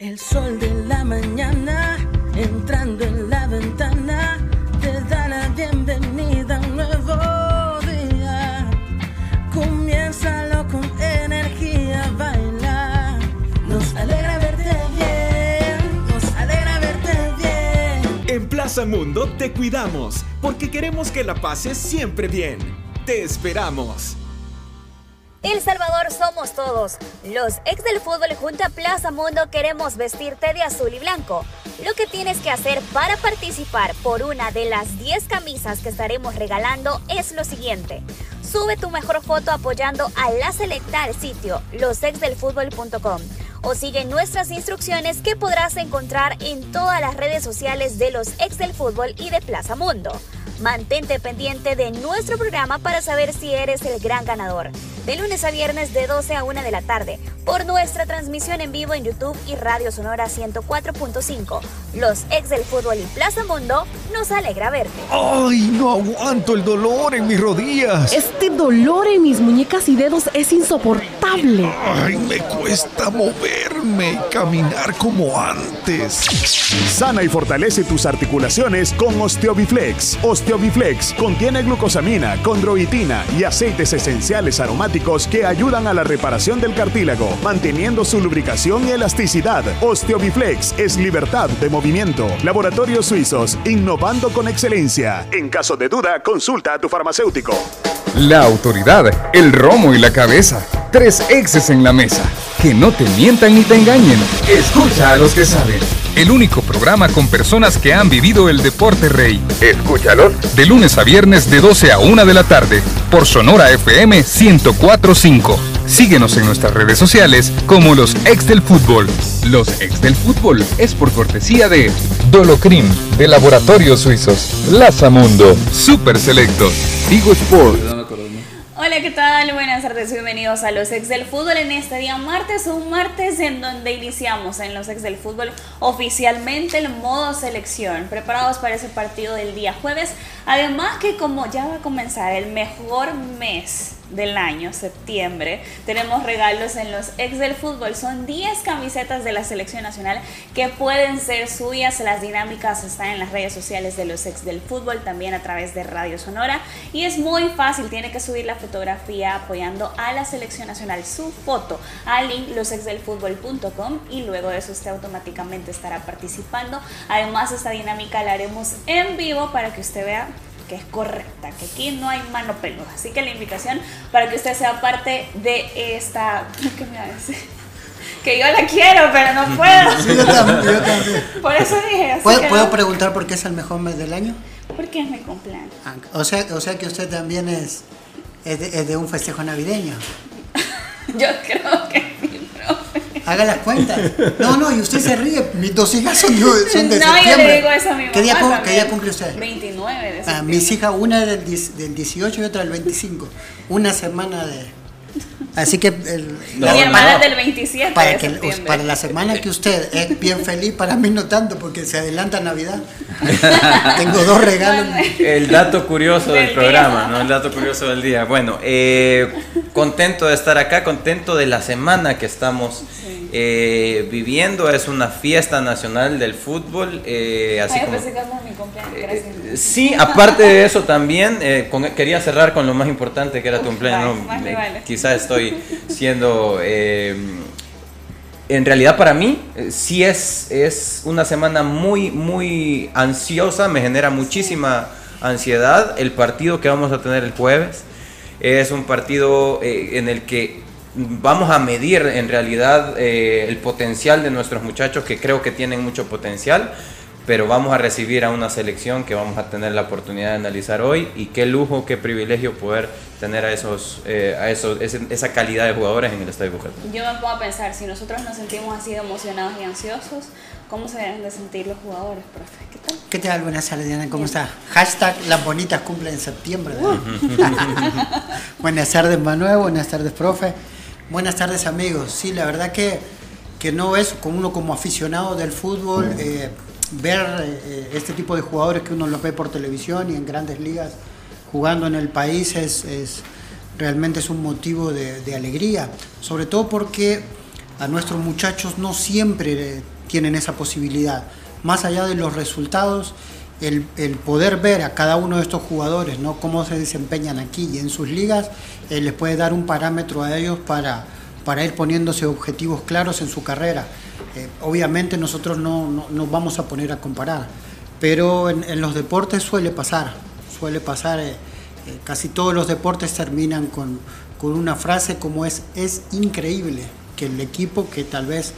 El sol de la mañana entrando en la ventana te da la bienvenida a un nuevo día. Comiénzalo con energía a bailar. Nos alegra verte bien, nos alegra verte bien. En Plaza Mundo te cuidamos porque queremos que la pases siempre bien. Te esperamos. El Salvador somos todos. Los ex del fútbol junto a Plaza Mundo queremos vestirte de azul y blanco. Lo que tienes que hacer para participar por una de las 10 camisas que estaremos regalando es lo siguiente. Sube tu mejor foto apoyando a la selecta al sitio losexdelfutbol.com o sigue nuestras instrucciones que podrás encontrar en todas las redes sociales de los ex del fútbol y de Plaza Mundo. Mantente pendiente de nuestro programa para saber si eres el gran ganador. De lunes a viernes de 12 a 1 de la tarde, por nuestra transmisión en vivo en YouTube y Radio Sonora 104.5. Los ex del fútbol y Plaza Mundo nos alegra verte. ¡Ay, no aguanto el dolor en mis rodillas! Este dolor en mis muñecas y dedos es insoportable. ¡Ay, me cuesta moverme y caminar como antes! Sana y fortalece tus articulaciones con Osteobiflex. Osteobiflex contiene glucosamina, condroitina y aceites esenciales aromáticos que ayudan a la reparación del cartílago, manteniendo su lubricación y elasticidad. Osteobiflex es libertad de movimiento. Laboratorios Suizos, innovando con excelencia. En caso de duda, consulta a tu farmacéutico. La autoridad, el romo y la cabeza. Tres exes en la mesa. Que no te mientan ni te engañen. Escucha a los que saben. El único programa con personas que han vivido el deporte rey. Escúchalo. De lunes a viernes de 12 a 1 de la tarde. Por Sonora FM 1045. Síguenos en nuestras redes sociales como los ex del fútbol. Los ex del fútbol es por cortesía de Dolocrim, de Laboratorios Suizos, Lazamundo, Super Selectos, Digo Sport. Hola, ¿qué tal? Buenas tardes, bienvenidos a los ex del fútbol en este día martes, un martes en donde iniciamos en los ex del fútbol oficialmente el modo selección, preparados para ese partido del día jueves, además que como ya va a comenzar el mejor mes del año, septiembre, tenemos regalos en los ex del fútbol. Son 10 camisetas de la selección nacional que pueden ser suyas. Las dinámicas están en las redes sociales de los ex del fútbol, también a través de Radio Sonora. Y es muy fácil, tiene que subir la fotografía apoyando a la selección nacional, su foto al link losexdelfutbol.com y luego de eso usted automáticamente estará participando. Además, esta dinámica la haremos en vivo para que usted vea que es correcta, que aquí no hay mano peluda. Así que la invitación para que usted sea parte de esta... ¿Qué me va a decir? Que yo la quiero, pero no puedo. Sí, yo también, yo también. Por eso dije así. ¿Puedo, que ¿puedo no. preguntar por qué es el mejor mes del año? Porque es mi cumpleaños. Ah, O sea, o sea que usted también es, es, de, es de un festejo navideño. Yo creo que. Haga las cuentas. No, no, y usted se ríe. Mis dos hijas son, de- son de no, septiembre. yo le digo eso a mi mamá. ¿Qué día, cum- también. qué día cumple usted? 29 de Ah, septiembre. mis hijas, una del, 10 del 18 y otra del 25. Una semana de... Así que... El, mi hermana es del 27 para, de que, septiembre. para la semana que usted es bien feliz, para mí no tanto, porque se adelanta Navidad. Tengo dos regalos. El dato curioso del Del programa, día. ¿no? El dato curioso del día. Bueno, eh, contento de estar acá, contento de la semana que estamos eh, viviendo. Es una fiesta nacional del fútbol. eh, así Ay, como, mi cumpleaños. Gracias. Sí, aparte de eso también, eh, con- quería cerrar con lo más importante que era tu cumpleaños. Vale, Eh. Quizás estoy siendo... eh, en realidad para mí eh, sí es, es una semana muy, muy ansiosa, me genera muchísima ansiedad el partido que vamos a tener el jueves. Es un partido eh, en el que vamos a medir en realidad eh, el potencial de nuestros muchachos que creo que tienen mucho potencial pero vamos a recibir a una selección que vamos a tener la oportunidad de analizar hoy y qué lujo, qué privilegio poder tener a esos, eh, a esos ese- esa calidad de jugadores en el Estadio Bujete. Yo me pongo a pensar, si nosotros nos sentimos así de emocionados y ansiosos, ¿cómo se deben de sentir los jugadores, profe? ¿Qué tal? ¿Qué tal? Buenas tardes, Diana. ¿Cómo está? Hashtag las bonitas cumplen en septiembre. Buenas tardes, Manuel. Buenas tardes, profe. Buenas tardes, amigos. Sí, la verdad que, que no es como uno como aficionado del fútbol eh, ver eh, este tipo de jugadores que uno los ve por televisión y en grandes ligas jugando en el país es, es- realmente es un motivo de, de alegría. Sobre todo porque a nuestros muchachos no siempre tienen esa posibilidad. Más allá de los resultados, el, poder ver a cada uno de estos jugadores, ¿no? cómo se desempeñan aquí y en sus ligas, eh, les puede dar un parámetro a ellos para, para ir poniéndose objetivos claros en su carrera. Eh, obviamente nosotros no nos vamos a poner a comparar, pero en, los deportes suele pasar, suele pasar, eh, casi todos los deportes terminan con, con una frase como es, es increíble que el equipo que tal vez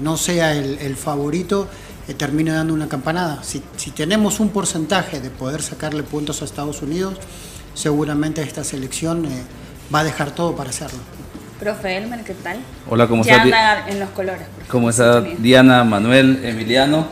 no sea el, el favorito, termine dando una campanada. Si, si, tenemos un porcentaje de poder sacarle puntos a Estados Unidos, seguramente esta selección eh, va a dejar todo para hacerlo. Profe Elmer, ¿qué tal? Hola, ¿cómo estás? en los colores. ¿Cómo está Diana, Manuel, Emiliano?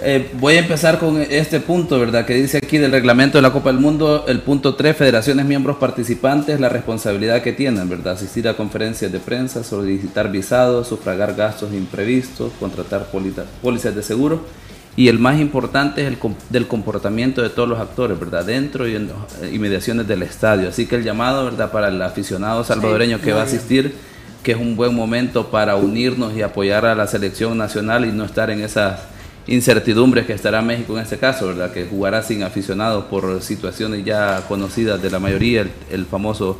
Eh, voy a empezar con este punto, ¿verdad? Que dice aquí del reglamento de la Copa del Mundo, el punto 3, federaciones miembros participantes, la responsabilidad que tienen, ¿verdad? Asistir a conferencias de prensa, solicitar visados, sufragar gastos imprevistos, contratar pólizas de seguro. Y el más importante es el del comportamiento de todos los actores, ¿verdad? Dentro y en inmediaciones del estadio. Así que el llamado, ¿verdad? Para el aficionado salvadoreño que va a asistir, que es un buen momento para unirnos y apoyar a la selección nacional y no estar en esas incertidumbres que estará México en este caso, ¿verdad? Que jugará sin aficionados por situaciones ya conocidas de la mayoría, el, famoso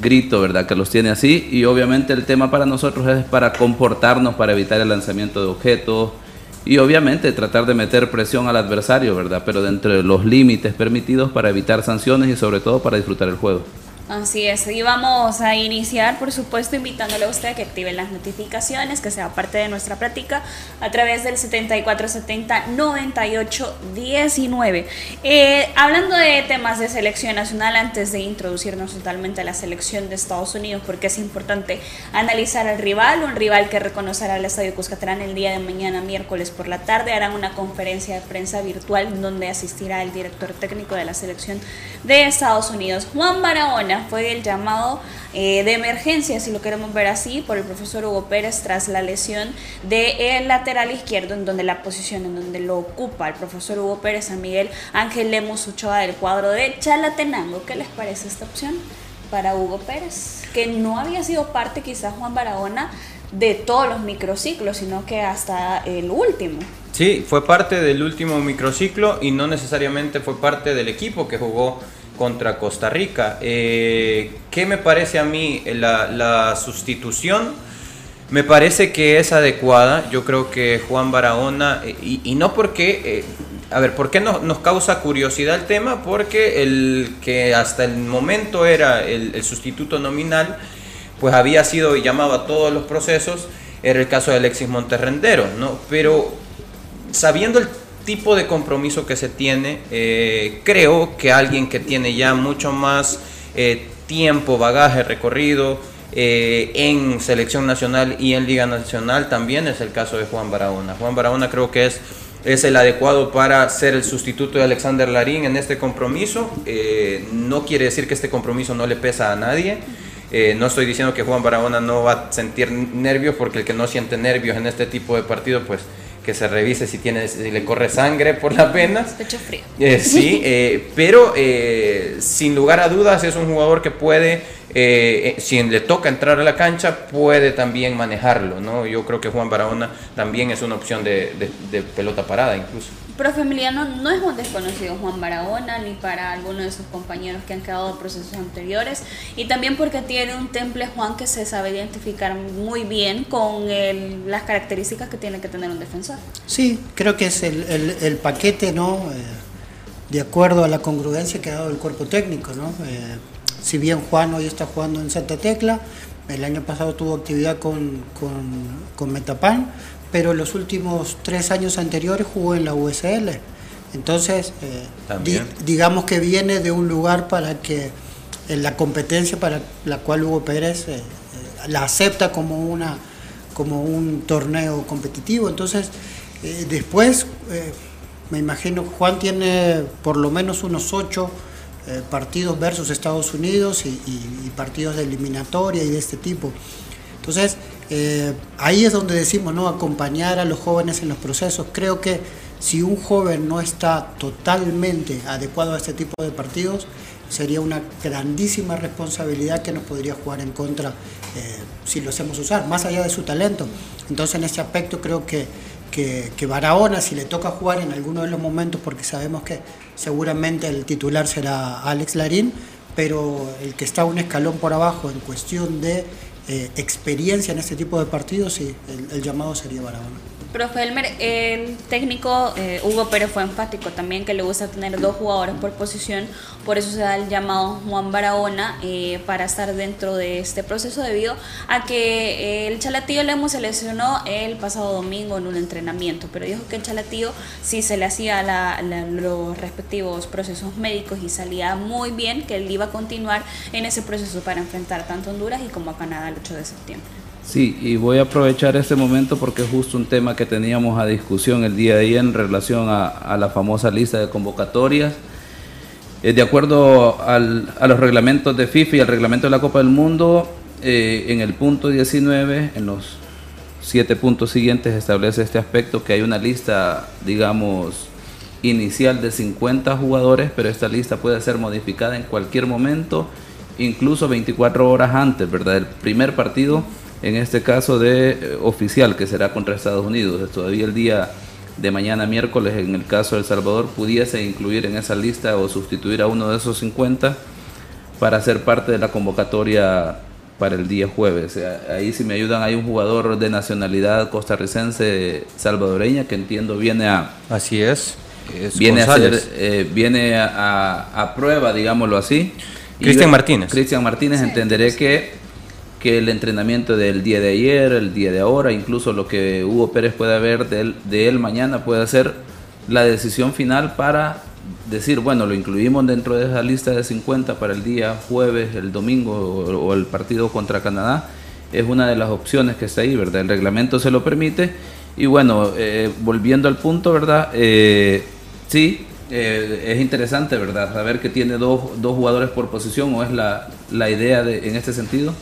grito, ¿verdad? Que los tiene así. Y obviamente el tema para nosotros es para comportarnos, para evitar el lanzamiento de objetos y obviamente tratar de meter presión al adversario, ¿verdad? Pero dentro de los límites permitidos para evitar sanciones y sobre todo para disfrutar el juego. Así es, y vamos a iniciar, por supuesto, invitándole a usted a que active las notificaciones, que sea parte de nuestra práctica a través del 7470-9819. Eh, hablando de temas de selección nacional, antes de introducirnos totalmente a la selección de Estados Unidos, porque es importante analizar al rival, un rival que reconocerá el Estadio Cuscatlán el día de mañana, miércoles por la tarde, harán una conferencia de prensa virtual donde asistirá el director técnico de la selección de Estados Unidos, Juan Barahona fue el llamado eh, de emergencia, si lo queremos ver así, por el profesor Hugo Pérez tras la lesión del lateral izquierdo, en donde la posición en donde lo ocupa el profesor Hugo Pérez, San Miguel Ángel Lemos Uchoa del cuadro de Chalatenango. ¿Qué les parece esta opción para Hugo Pérez? Que no había sido parte quizás Juan Barahona de todos los microciclos, sino que hasta el último. Sí, fue parte del último microciclo y no necesariamente fue parte del equipo que jugó contra Costa Rica. Eh, ¿Qué me parece a mí la, sustitución? Me parece que es adecuada. Yo creo que Juan Barahona, eh, y, no porque, eh, a ver, ¿por qué no, nos causa curiosidad el tema? Porque el que hasta el momento era el, sustituto nominal, pues había sido llamado a todos los procesos, era el caso de Alexis Monterrendero, ¿no? Pero sabiendo el tipo de compromiso que se tiene, eh, creo que alguien que tiene ya mucho más eh, tiempo, bagaje, recorrido eh, en selección nacional y en liga nacional también es el caso de Juan Barahona. Juan Barahona creo que es, es el adecuado para ser el sustituto de Alexander Larín en este compromiso. no quiere decir que este compromiso no le pesa a nadie. no estoy diciendo que Juan Barahona no va a sentir nervios, porque el que no siente nervios en este tipo de partido, pues que se revise si, tiene, si le corre sangre por las venas. Pecho frío. Eh, sí, eh, pero eh, sin lugar a dudas es un jugador que puede, si le toca entrar a la cancha, puede también manejarlo. ¿no? Yo creo que Juan Barahona también es una opción de pelota parada incluso. Profe Emiliano, no es un desconocido Juan Barahona ni para alguno de sus compañeros que han quedado en procesos anteriores y también porque tiene un temple Juan que se sabe identificar muy bien con las características que tiene que tener un defensor. Sí, creo que es el, paquete, ¿no? Eh, de acuerdo a la congruencia que ha dado el cuerpo técnico, ¿no? Eh, si bien Juan hoy está jugando en Santa Tecla, el año pasado tuvo actividad con, con, con Metapan, pero los últimos tres años anteriores jugó en la USL. Entonces, eh, digamos que viene de un lugar para que en la competencia para la cual Hugo Pérez eh, eh, la acepta como, una, como un torneo competitivo. Entonces, después, me imagino, Juan tiene por lo menos unos ocho partidos versus Estados Unidos y, y partidos de eliminatoria y de este tipo. Entonces, eh, ahí es donde decimos, ¿no? Acompañar a los jóvenes en los procesos. Creo que si un joven no está totalmente adecuado a este tipo de partidos, sería una grandísima responsabilidad que nos podría jugar en contra eh, si lo hacemos usar, más allá de su talento. Entonces en ese aspecto creo que, que, Barahona, si le toca jugar en alguno de los momentos, porque sabemos que seguramente el titular será Alex Larín, pero el que está un escalón por abajo en cuestión de eh, experiencia en este tipo de partidos, sí, el, el llamado sería Barahona. Profe Elmer, el técnico eh, Hugo Pérez fue enfático también que le gusta tener dos jugadores por posición, por eso se da el llamado Juan Barahona eh, para estar dentro de este proceso debido a que eh, el Chalatillo le hemos seleccionó el pasado domingo en un entrenamiento, pero dijo que el Chalatillo si se le hacía la, los respectivos procesos médicos y salía muy bien, que él iba a continuar en ese proceso para enfrentar tanto a Honduras y como a Canadá el 8 de septiembre. Sí, y voy a aprovechar este momento porque es justo un tema que teníamos a discusión el día de ayer en relación a, la famosa lista de convocatorias. Eh, de acuerdo al, a los reglamentos de FIFA y al reglamento de la Copa del Mundo, eh, en el punto 19, en los siete puntos siguientes establece este aspecto que hay una lista, digamos, inicial de 50 jugadores, pero esta lista puede ser modificada en cualquier momento, incluso 24 horas antes, ¿verdad? El primer partido en este caso de eh, oficial que será contra Estados Unidos. Todavía el día de mañana miércoles, en el caso de El Salvador, pudiese incluir en esa lista o sustituir a uno de esos 50 para ser parte de la convocatoria para el día jueves. Ahí si me ayudan, hay un jugador de nacionalidad costarricense salvadoreña que entiendo viene a... Así es. es viene a, hacer, eh, viene a, a, prueba, digámoslo así. Cristian Martínez. Cristian Martínez, sí, entenderé sí. que que el entrenamiento del día de ayer, el día de ahora, incluso lo que Hugo Pérez pueda ver de él, de él mañana puede ser la decisión final para decir, bueno, lo incluimos dentro de esa lista de 50 para el día jueves, el domingo o, el partido contra Canadá, es una de las opciones que está ahí, ¿verdad? El reglamento se lo permite. Y bueno, eh, volviendo al punto, ¿verdad? Eh, sí, eh, es interesante, ¿verdad? Saber que tiene dos, dos jugadores por posición o es la, la idea de, en este sentido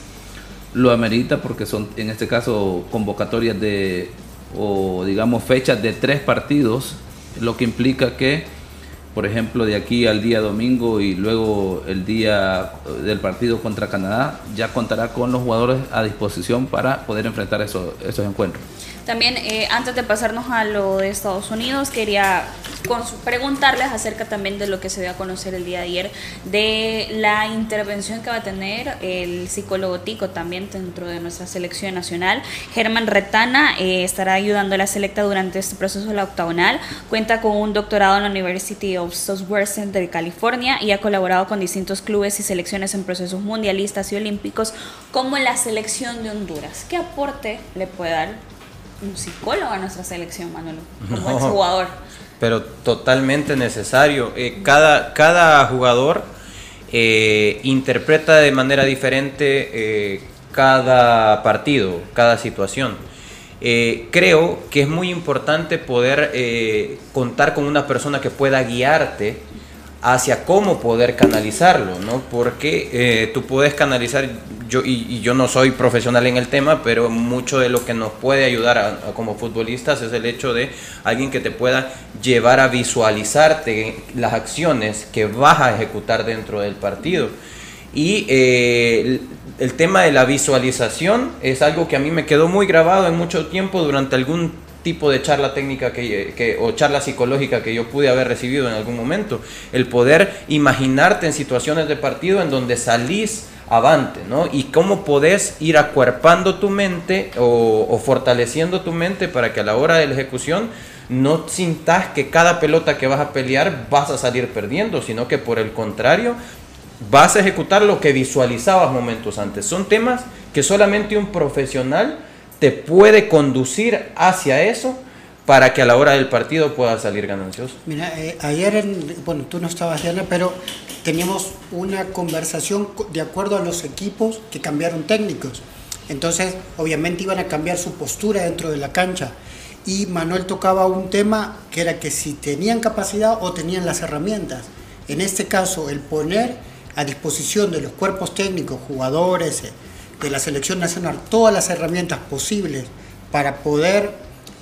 lo amerita porque son en este caso convocatorias de o digamos fechas de tres partidos, lo que implica que por ejemplo de aquí al día domingo y luego el día del partido contra Canadá ya contará con los jugadores a disposición para poder enfrentar esos, esos encuentros. También, eh, antes de pasarnos a lo de Estados Unidos, quería preguntarles acerca también de lo que se dio a conocer el día de ayer, de la intervención que va a tener el psicólogo Tico también dentro de nuestra selección nacional. Germán Retana eh, estará ayudando a la selecta durante este proceso de la octagonal. Cuenta con un doctorado en la University of Southwestern de California y ha colaborado con distintos clubes y selecciones en procesos mundialistas y olímpicos, como la selección de Honduras. ¿Qué aporte le puede dar un psicólogo a nuestra selección, Manolo, como no, jugador. Pero totalmente necesario. Eh, cada, cada jugador eh, interpreta de manera diferente eh, cada partido, cada situación. Creo que es muy importante poder contar con una persona que pueda guiarte hacia cómo poder canalizarlo, ¿no? Porque eh, tú puedes canalizar, yo, y, yo no soy profesional en el tema, pero mucho de lo que nos puede ayudar a como futbolistas es el hecho de alguien que te pueda llevar a visualizarte las acciones que vas a ejecutar dentro del partido. Y eh, el, el tema de la visualización es algo que a mí me quedó muy grabado en mucho tiempo durante algún tipo de charla técnica que, o charla psicológica que yo pude haber recibido en algún momento. El poder imaginarte en situaciones de partido en donde salís avante, ¿no? Y cómo podés ir acuerpando tu mente o, o, fortaleciendo tu mente para que a la hora de la ejecución no sintas que cada pelota que vas a pelear vas a salir perdiendo, sino que por el contrario vas a ejecutar lo que visualizabas momentos antes. Son temas que solamente un profesional te puede conducir hacia eso para que a la hora del partido pueda salir ganancioso. Mira, eh, ayer, en, bueno, tú no estabas, Diana, pero teníamos una conversación de acuerdo a los equipos que cambiaron técnicos. Entonces, obviamente iban a cambiar su postura dentro de la cancha. Y Manuel tocaba un tema que era que si tenían capacidad o tenían las herramientas. En este caso, el poner a disposición de los cuerpos técnicos, jugadores, eh, de la selección nacional todas las herramientas posibles para poder,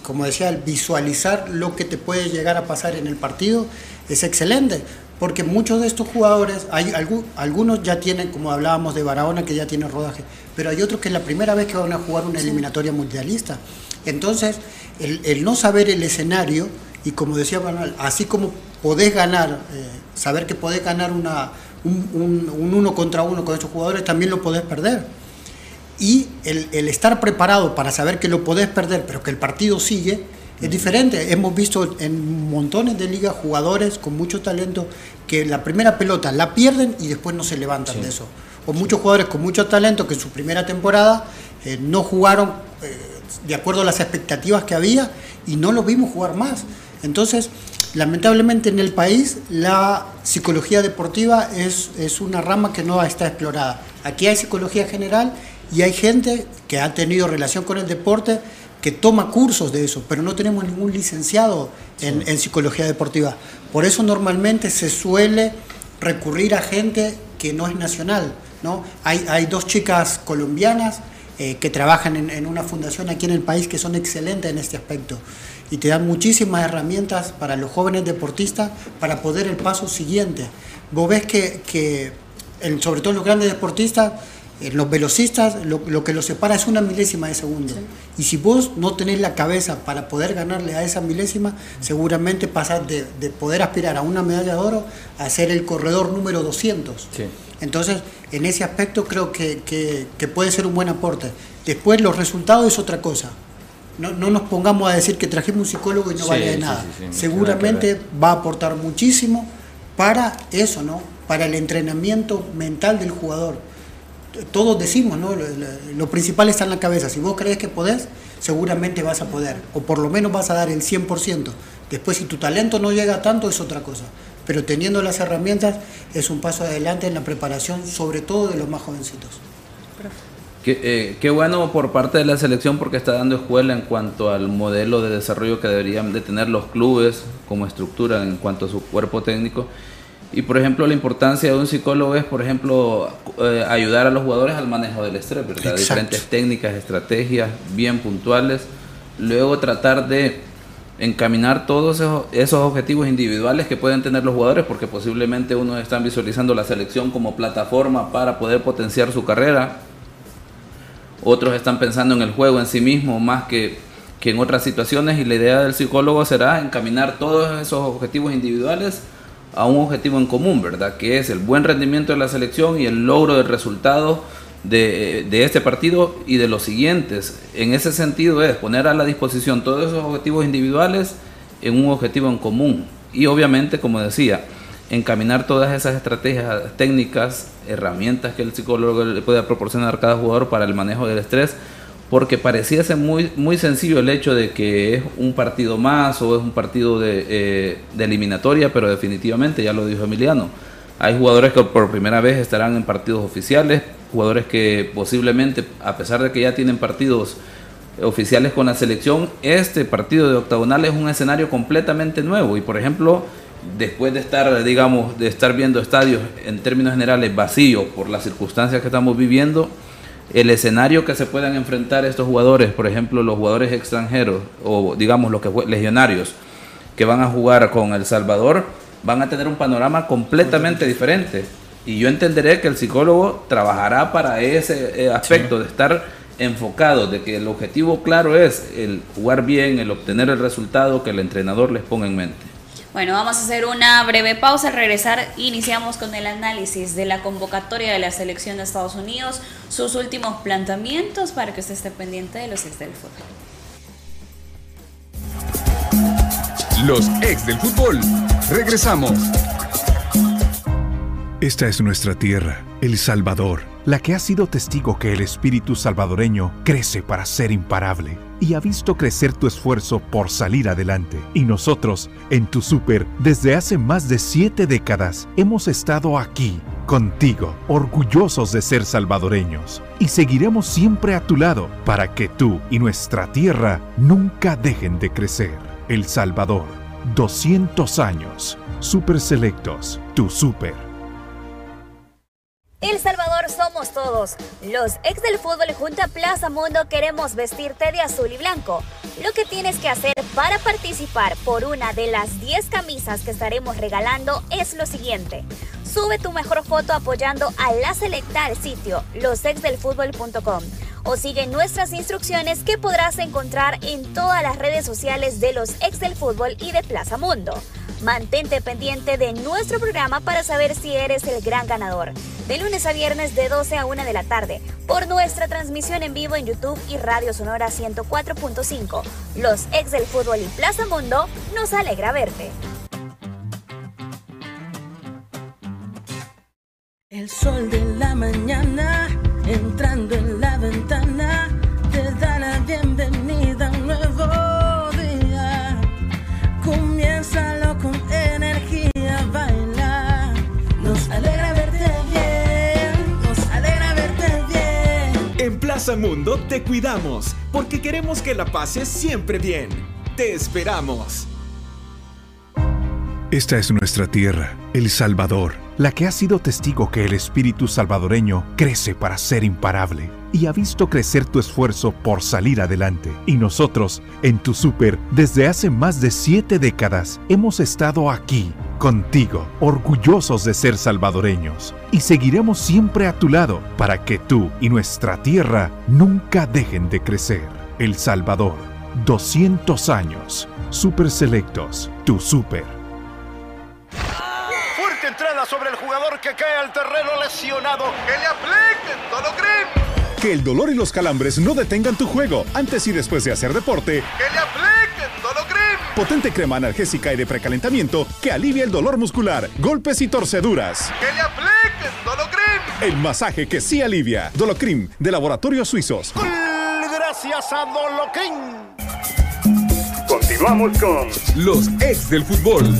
como decía, visualizar lo que te puede llegar a pasar en el partido, es excelente. porque muchos de estos jugadores, hay algunos ya tienen, como hablábamos de Barahona, que ya tiene rodaje, pero hay otros que es la primera vez que van a jugar una eliminatoria mundialista. Entonces, el, no saber el escenario, y como decía Manuel, así como podés ganar, eh, saber que podés ganar una, un, uno contra uno con estos jugadores, también lo podés perder. Y el, el estar preparado para saber que lo podés perder, pero que el partido sigue, es diferente. Hemos visto en montones de ligas jugadores con mucho talento que la primera pelota la pierden y después no se levantan de eso. O muchos jugadores con mucho talento que en su primera temporada eh, no jugaron eh, de acuerdo a las expectativas que había y no lo vimos jugar más. Entonces, lamentablemente en el país la psicología deportiva es, es una rama que no está explorada. Aquí hay psicología general y hay gente que ha tenido relación con el deporte que toma cursos de eso, pero no tenemos ningún licenciado en, psicología deportiva. Por eso normalmente se suele recurrir a gente que no es nacional. ¿no? Hay, hay dos chicas colombianas eh, que trabajan en, en, una fundación aquí en el país que son excelentes en este aspecto y te dan muchísimas herramientas para los jóvenes deportistas para poder el paso siguiente. Vos ves que, que sobre todo los grandes deportistas, eh, los velocistas, lo, que los separa es una milésima de segundo. Y si vos no tenés la cabeza para poder ganarle a esa milésima, seguramente pasás de, poder aspirar a una medalla de oro a ser el corredor número 200. Entonces, en ese aspecto creo que, puede ser un buen aporte. Después, los resultados es otra cosa. No, nos pongamos a decir que trajimos un psicólogo y no vale de nada. Seguramente va a aportar muchísimo para eso, ¿no? Para el entrenamiento mental del jugador todos decimos, ¿no? Lo, principal está en la cabeza. Si vos crees que podés, seguramente vas a poder. O por lo menos vas a dar el 100%. Después, si tu talento no llega tanto, es otra cosa. Pero teniendo las herramientas, es un paso adelante en la preparación, sobre todo de los más jovencitos. Qué, eh, bueno por parte de la selección porque está dando escuela en cuanto al modelo de desarrollo que deberían de tener los clubes como estructura en cuanto a su cuerpo técnico y por ejemplo, la importancia de un psicólogo es, por ejemplo, eh, ayudar a los jugadores al manejo del estrés, ¿verdad? Diferentes técnicas, estrategias bien puntuales. Luego tratar de encaminar todos esos, esos, objetivos individuales que pueden tener los jugadores, porque posiblemente unos están visualizando la selección como plataforma para poder potenciar su carrera. Otros están pensando en el juego en sí mismo más que, que en otras situaciones y la idea del psicólogo será encaminar todos esos objetivos individuales a un objetivo en común, ¿verdad? Que es el buen rendimiento de la selección y el logro del resultado de, este partido y de los siguientes. En ese sentido es poner a la disposición todos esos objetivos individuales en un objetivo en común. Y obviamente, como decía, encaminar todas esas estrategias técnicas, herramientas que el psicólogo le puede proporcionar a cada jugador para el manejo del estrés porque parecía ser muy, muy sencillo el hecho de que es un partido más o es un partido de, eh, de, eliminatoria, pero definitivamente, ya lo dijo Emiliano, hay jugadores que por primera vez estarán en partidos oficiales, jugadores que posiblemente, a pesar de que ya tienen partidos oficiales con la selección, este partido de octagonal es un escenario completamente nuevo. Y por ejemplo, después de estar, digamos, de estar viendo estadios en términos generales vacíos por las circunstancias que estamos viviendo, el escenario que se puedan enfrentar estos jugadores, por ejemplo, los jugadores extranjeros o digamos los que legionarios que van a jugar con El Salvador, van a tener un panorama completamente diferente. Y yo entenderé que el psicólogo trabajará para ese eh, aspecto de estar enfocado, de que el objetivo claro es el jugar bien, el obtener el resultado que el entrenador les ponga en mente. Bueno, vamos a hacer una breve pausa. Al regresar, iniciamos con el análisis de la convocatoria de la selección de Estados Unidos, sus últimos planteamientos para que usted esté pendiente de los ex del fútbol. Los ex del fútbol. Regresamos. Esta es nuestra tierra, El Salvador, la que ha sido testigo que el espíritu salvadoreño crece para ser imparable y ha visto crecer tu esfuerzo por salir adelante. Y nosotros, en tu super, desde hace más de siete décadas, hemos estado aquí, contigo, orgullosos de ser salvadoreños. Y seguiremos siempre a tu lado para que tú y nuestra tierra nunca dejen de crecer. El Salvador, 200 años. Super Selectos, tu super. El Salvador somos todos. Los ex del fútbol junto a Plaza Mundo queremos vestirte de azul y blanco. Lo que tienes que hacer para participar por una de las 10 camisas que estaremos regalando es lo siguiente. Sube tu mejor foto apoyando a la selecta al sitio losexdelfutbol.com o sigue nuestras instrucciones que podrás encontrar en todas las redes sociales de los ex del fútbol y de Plaza Mundo. Mantente pendiente de nuestro programa para saber si eres el gran ganador. De lunes a viernes de 12 a 1 de la tarde, por nuestra transmisión en vivo en YouTube y Radio Sonora 104.5. Los ex del fútbol y Plaza Mundo, nos alegra verte. El sol de la mañana entrando en la ventana te da la bienvenida Mundo te cuidamos porque queremos que la pases siempre bien. Te esperamos. Esta es nuestra tierra, El Salvador, la que ha sido testigo que el espíritu salvadoreño crece para ser imparable y ha visto crecer tu esfuerzo por salir adelante. Y nosotros, en tu super, desde hace más de siete décadas, hemos estado aquí, contigo, orgullosos de ser salvadoreños. Y seguiremos siempre a tu lado para que tú y nuestra tierra nunca dejen de crecer. El Salvador, 200 años. Super Selectos, tu super. Fuerte entrada sobre el jugador que cae al terreno lesionado. Que le apliquen Dolocrim. Que el dolor y los calambres no detengan tu juego antes y después de hacer deporte. Que le apliquen. Potente crema analgésica y de precalentamiento que alivia el dolor muscular, golpes y torceduras. Que le apliquen Dolocrim. El masaje que sí alivia. Dolocrim, de Laboratorios Suizos. Gracias a Dolocrim. Continuamos con Los ex del fútbol.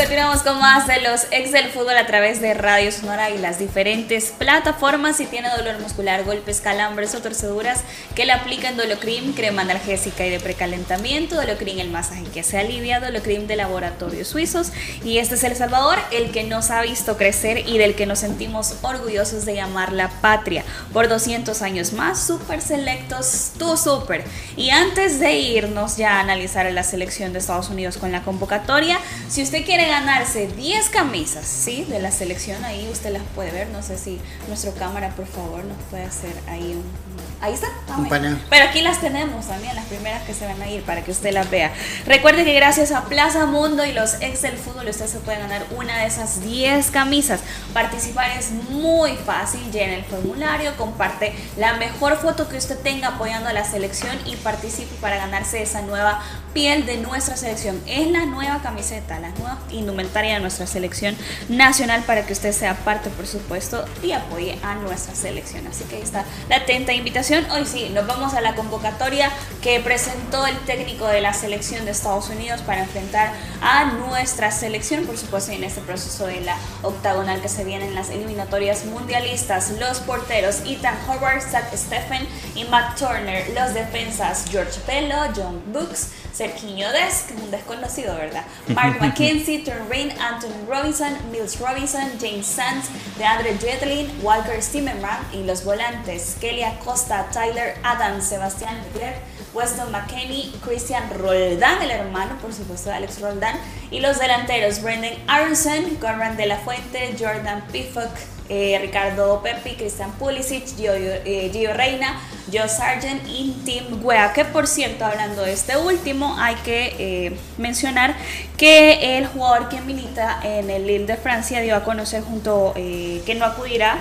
Continuamos con más de los ex del fútbol a través de Radio Sonora y las diferentes plataformas. Si tiene dolor muscular, golpes, calambres o torceduras, que le apliquen Dolocrim, crema analgésica y de precalentamiento, Dolocrim el masaje que se alivia, Dolocrim de laboratorios suizos. Y este es El Salvador, el que nos ha visto crecer y del que nos sentimos orgullosos de llamar la patria. Por 200 años más, super selectos, tu super. Y antes de irnos ya a analizar la selección de Estados Unidos con la convocatoria, si usted quiere ganarse 10 camisas, ¿sí? De la selección, ahí usted las puede ver. No sé si nuestro cámara, por favor, nos puede hacer ahí un... Ahí está. Un. Pero aquí las tenemos también, las primeras que se van a ir para que usted las vea. Recuerde que gracias a Plaza Mundo y los ex del fútbol usted se puede ganar una de esas 10 camisas. Participar es muy fácil, llena el formulario, comparte la mejor foto que usted tenga apoyando a la selección y participe para ganarse esa nueva piel de nuestra selección. Es la nueva camiseta, la nueva indumentaria de nuestra selección nacional para que usted sea parte, por supuesto, y apoye a nuestra selección. Así que ahí está la atenta invitación. Hoy sí, nos vamos a la convocatoria que presentó el técnico de la selección de Estados Unidos para enfrentar a nuestra selección, por supuesto, en este proceso de la octagonal que se viene en las eliminatorias mundialistas. Los porteros Ethan Howard, Zach Stephen y Matt Turner. Los defensas George Bello, John Brooks, Serginho Dest, un desconocido, ¿verdad? Mark McKenzie, Turn Rain, Anthony Robinson, Mills Robinson, James Sands, DeAndre Jetlin, Walker Stimmerman y los volantes Kelly Acosta, Tyler Adams, Sebastián Leclerc, Weston McKenney, Christian Roldán, el hermano, por supuesto, de Alex Roldán, y los delanteros Brendan Aronson, Conrad de la Fuente, Jordan Pifok, eh, Ricardo Pepi, Cristian Pulisic, Gio, eh, Gio Reina, Joe Sargent y Tim Wea. Que por cierto, hablando de este último, hay que eh, mencionar que el jugador que milita en el Lille de Francia dio a conocer junto que no acudirá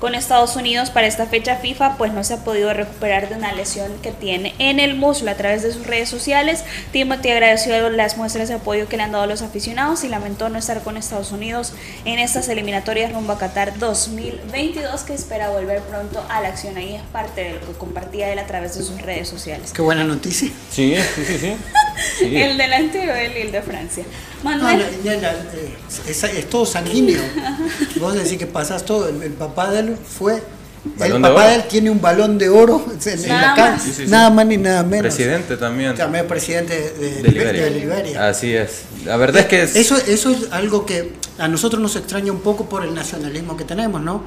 con Estados Unidos para esta fecha FIFA, pues no se ha podido recuperar de una lesión que tiene en el muslo a través de sus redes sociales. Timothy agradeció las muestras de apoyo que le han dado los aficionados y lamentó no estar con Estados Unidos en estas eliminatorias rumbo a Qatar 2022, que espera volver pronto a la acción. Ahí es parte de lo que compartía él a través de sus redes sociales. Qué buena noticia. Sí, sí, sí, sí. Sí. El delantero del Lille de Francia. Manuel. no, es, es todo sanguíneo. Vos decís que pasas todo. El, el papá de él fue el papá de él tiene un balón de oro en, la cara. nada más ni nada menos. Presidente también. También presidente de, Liberia. Así es. La verdad es que Eso, eso es algo que a nosotros nos extraña un poco por el nacionalismo que tenemos, ¿no?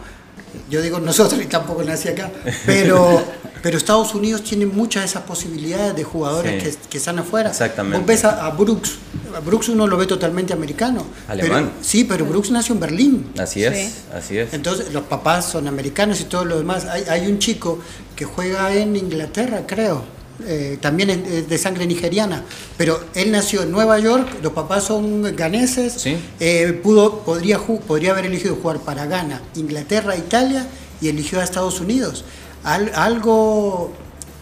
Yo digo nosotros y tampoco nací acá, pero, pero Estados Unidos tiene muchas de esas posibilidades de jugadores que, que, están afuera. Exactamente. Vos ves a, Brooks, a Brooks uno lo ve totalmente americano. Alemán. sí, pero Brooks nació en Berlín. Así es, así es. Entonces los papás son americanos y todo lo demás. Hay, hay un chico que juega en Inglaterra, creo eh, también es de sangre nigeriana, pero él nació en Nueva York, los papás son ganeses, eh, pudo, podría, podría haber elegido jugar para Ghana, Inglaterra, Italia y eligió a Estados Unidos. algo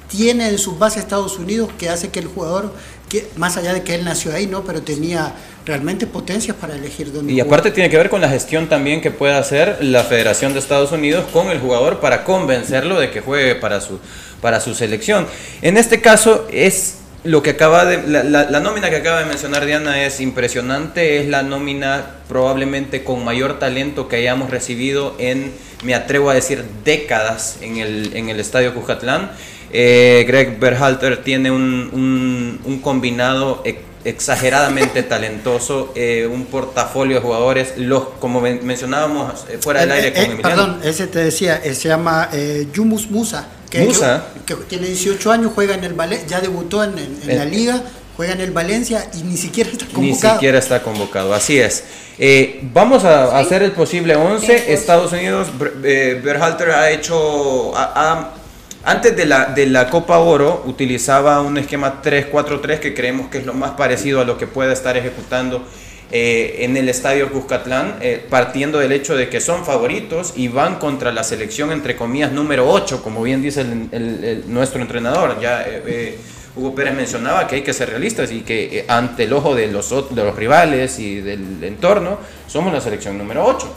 tiene en sus bases Estados Unidos que hace que el jugador, que, más allá de que él nació ahí, ¿no? pero tenía realmente potencias para elegir dónde Y aparte tiene que ver con la gestión también que puede hacer la Federación de Estados Unidos con el jugador para convencerlo de que juegue para su para su selección. En este caso es lo que acaba de la, nómina que acaba de mencionar Diana es impresionante, es la nómina probablemente con mayor talento que hayamos recibido en, me atrevo a decir, décadas en el, en el Estadio Cujatlán. Eh, Greg Berhalter tiene un, un, combinado exageradamente talentoso, eh, un portafolio de jugadores, los como mencionábamos eh, fuera del aire con Perdón, ese te decía, se llama Yumus Musa que, tiene 18 años, juega en el ballet, ya debutó en, la liga, juega en el Valencia y ni siquiera está convocado. Ni siquiera está convocado, así es. Eh, vamos a hacer el posible 11. Estados Unidos, eh, Berhalter ha hecho, antes de la, de la Copa Oro, utilizaba un esquema 3-4-3 que creemos que es lo más parecido a lo que puede estar ejecutando eh, en el estadio Cuscatlán, eh, partiendo del hecho de que son favoritos y van contra la selección, entre comillas, número 8, como bien dice el, nuestro entrenador. Ya eh, Hugo Pérez mencionaba que hay que ser realistas y que ante el ojo de los, de los rivales y del entorno, somos la selección número 8.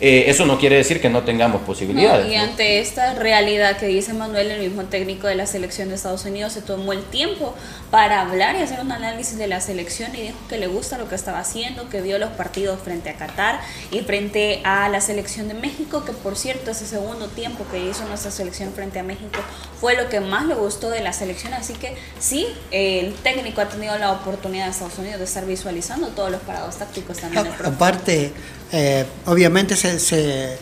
Eh, eso no quiere decir que no tengamos posibilidades. y ante esta realidad que dice Manuel, el mismo técnico de la selección de Estados Unidos, se tomó el tiempo para hablar y hacer un análisis de la selección y dijo que le gusta lo que estaba haciendo, que vio los partidos frente a Qatar y frente a la selección de México, que por cierto ese segundo tiempo que hizo nuestra selección frente a México fue lo que más le gustó de la selección, así que sí, el técnico ha tenido la oportunidad de Estados Unidos de estar visualizando todos los parados tácticos también. Aparte, eh, obviamente se,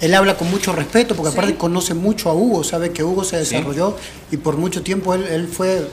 él habla con mucho respeto, porque aparte conoce mucho a Hugo, sabe que Hugo se desarrolló y por mucho tiempo él, fue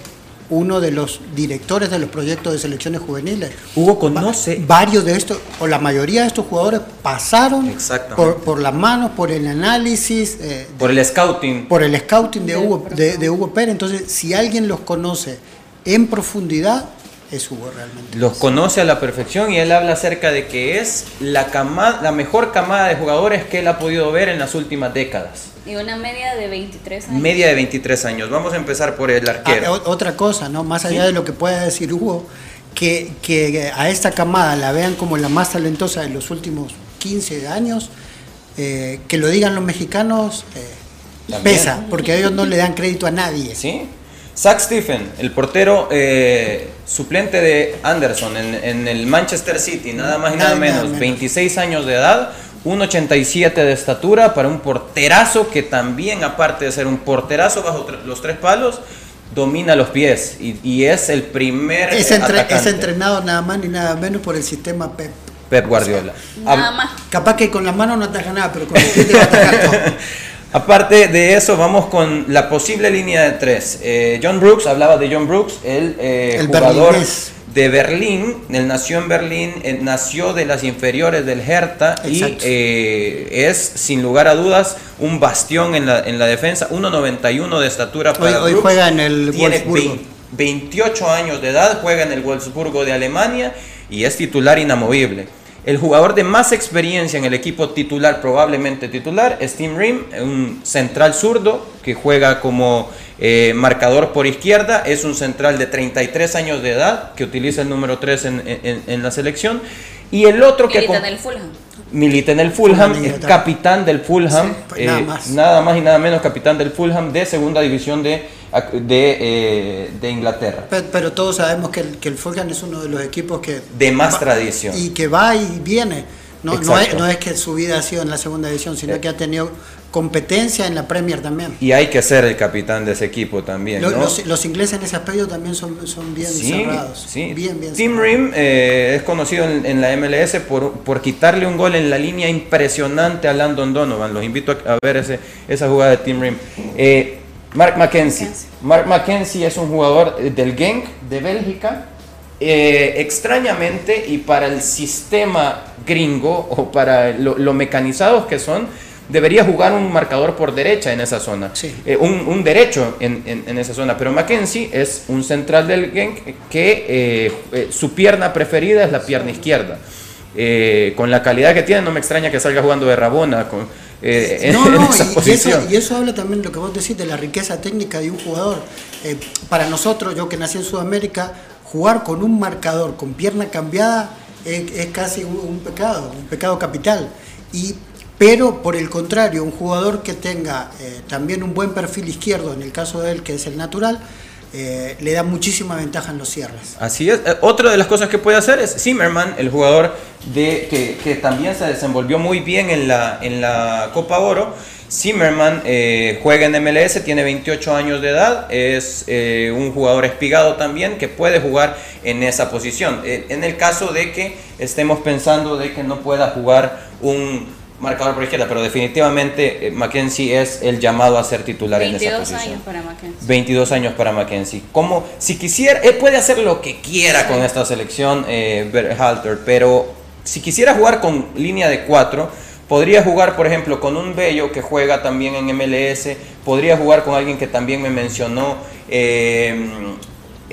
uno de los directores de los proyectos de selecciones juveniles. Hugo conoce. varios de estos, o la mayoría de estos jugadores pasaron por, por las manos, por el análisis. Eh, por el scouting. Por el scouting de, Hugo, de Hugo Pérez. Entonces, si alguien los conoce en profundidad, es Hugo realmente. Los conoce a la perfección y él habla acerca de que es la, camada, la mejor camada de jugadores que él ha podido ver en las últimas décadas. Y una media de 23 años. Media de 23 años. Vamos a empezar por el arquero. Ah, otra cosa, ¿no? Más allá de lo que pueda decir Hugo, que, que, a esta camada la vean como la más talentosa de los últimos 15 años, eh, que lo digan los mexicanos, eh, pesa, porque ellos no le dan crédito a nadie. Sí. Zach Stephen, el portero eh, suplente de Anderson en, el Manchester City, nada más y nada, menos, 26 años de edad, 1,87 de estatura para un porterazo que también, aparte de ser un porterazo bajo los tres palos, domina los pies y, es el primer. Es, es, entrenado nada más ni nada menos por el sistema Pep. Pep Guardiola. Nada más. Capaz que con las manos no ataja nada, pero con el pie te va a atacar todo. Aparte de eso, vamos con la posible línea de tres. Eh, John Brooks, hablaba de John Brooks, el, eh, jugador de Berlín, él nació en Berlín, nació de las inferiores del Hertha y eh, es, sin lugar a dudas, un bastión en la, en la defensa, 1.91 de estatura para hoy, hoy juega en el Wolfsburgo. 28 años de edad, juega en el Wolfsburgo de Alemania y es titular inamovible. El jugador de más experiencia en el equipo titular, probablemente titular, es Tim Rim, un central zurdo que juega como eh, marcador por izquierda. Es un central de 33 años de edad que utiliza el número 3 en, la selección. Y el otro que... Milita en el Fulham. Milita en el Fulham, es capitán del Fulham, pues nada, eh, más. nada más y nada menos capitán del Fulham de segunda división de de, eh, de Inglaterra. Pero, todos sabemos que el, que el Fulham es uno de los equipos que... De más tradición. Y que va y viene. No, no, es, no es que su vida ha sido en la segunda división, sino que ha tenido competencia en la Premier también. Y hay que ser el capitán de ese equipo también. ¿no? Los, los, ingleses en ese aspecto también son, son bien Sí, cerrados. sí. Bien, bien Tim cerrados. Rim eh, es conocido en, en la MLS por, por quitarle un gol en la línea impresionante a Landon Donovan. Los invito a, a ver ese, esa jugada de Tim Rim. Eh, Mark McKenzie. Mark McKenzie es un jugador eh, del Genk de Bélgica. Eh, extrañamente y para el sistema gringo o para lo, lo mecanizados que son, debería jugar un marcador por derecha en esa zona. Eh, un, un derecho en, en- en esa zona. Pero Mackenzie es un central del Genk que eh, eh, su pierna preferida es la pierna izquierda. Con la calidad que tiene, no me extraña que salga jugando de Rabona con, en, No, no, esa y- posición. eso, y eso habla también de lo que vos decís de la riqueza técnica de un jugador. Para nosotros, yo que nací en Sudamérica, jugar con un marcador con pierna cambiada es, casi un, un pecado, un pecado capital. Y, pero por el contrario, un jugador que tenga eh, también un buen perfil izquierdo, en el caso de él, que es el natural, eh, le da muchísima ventaja en los cierres. Así es. Eh, Otra de las cosas que puede hacer es Zimmerman, el jugador de, que, que también se desenvolvió muy bien en la, en la Copa Oro. Zimmerman eh, juega en MLS, tiene 28 años de edad, es eh, un jugador espigado también que puede jugar en esa posición. Eh, en el caso de que estemos pensando de que no pueda jugar un marcador por izquierda, pero definitivamente Mackenzie es el llamado a ser titular en esa 22 posición. años para Mackenzie. 22 años para Mackenzie. Como si quisiera, él puede hacer lo que quiera con esta selección, Berhalter, pero si quisiera jugar con línea de 4, podría jugar, por ejemplo, con un Bello que juega también en MLS, podría jugar con alguien que también me mencionó. eh,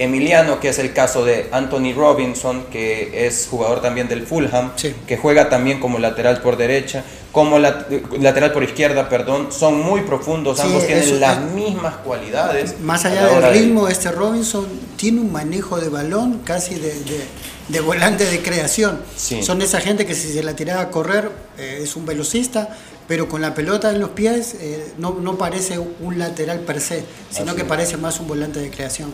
Emiliano, que es el caso de Anthony Robinson, que es jugador también del Fulham, que juega también como lateral por derecha, como la- lateral por izquierda, perdón, son muy profundos, Sí, ambos tienen eso- las mismas cualidades. Más allá del de- ritmo, este Robinson tiene un manejo de balón casi de, de- de volante de creación. Sí. Son esa gente que si se la tiraba a correr eh, es un velocista, pero con la pelota en los pies eh, no, no parece un lateral per se, sino Así que parece más un volante de creación.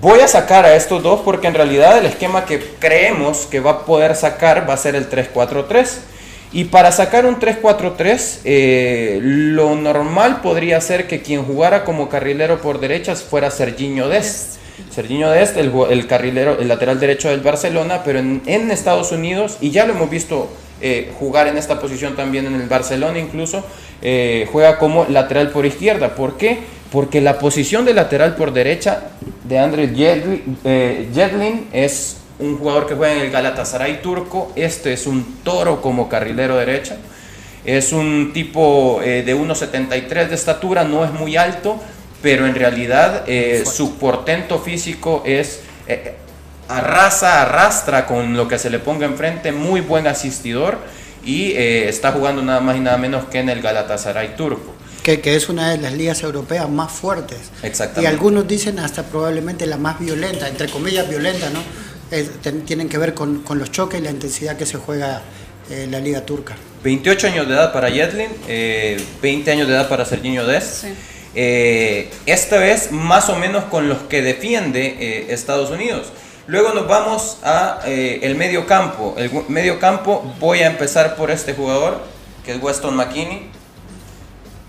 Voy a sacar a estos dos porque en realidad el esquema que creemos que va a poder sacar va a ser el 3-4-3. Y para sacar un 3-4-3, eh, lo normal podría ser que quien jugara como carrilero por derechas fuera Serginho Dest. Serginho Dest, el, carrilero, el lateral derecho del Barcelona, pero en, en Estados Unidos, y ya lo hemos visto eh, jugar en esta posición también en el Barcelona incluso, eh, juega como lateral por izquierda. ¿Por qué? Porque la posición de lateral por derecha de André Yedlin, eh, es un jugador que juega en el Galatasaray turco. Este es un toro como carrilero derecha. Es un tipo eh, de 1,73 de estatura, no es muy alto, pero en realidad eh, su portento físico es eh, arrasa, arrastra con lo que se le ponga enfrente, muy buen asistidor y está jugando nada más y nada menos que en el Galatasaray turco. Que, que es una de las ligas europeas más fuertes. Y Exactamente. algunos dicen hasta probablemente la más violenta, entre comillas violenta, ¿no? Es- ten- tienen que ver con, con los choques y la intensidad que se juega eh, la liga turca. 28 años de edad para Yedlin, eh, 20 años de edad para Serginho Dest. Eh, esta vez más o menos con los que defiende eh, Estados Unidos. Luego nos vamos a eh, el medio campo. El medio campo voy a empezar por este jugador que es Weston McKinney.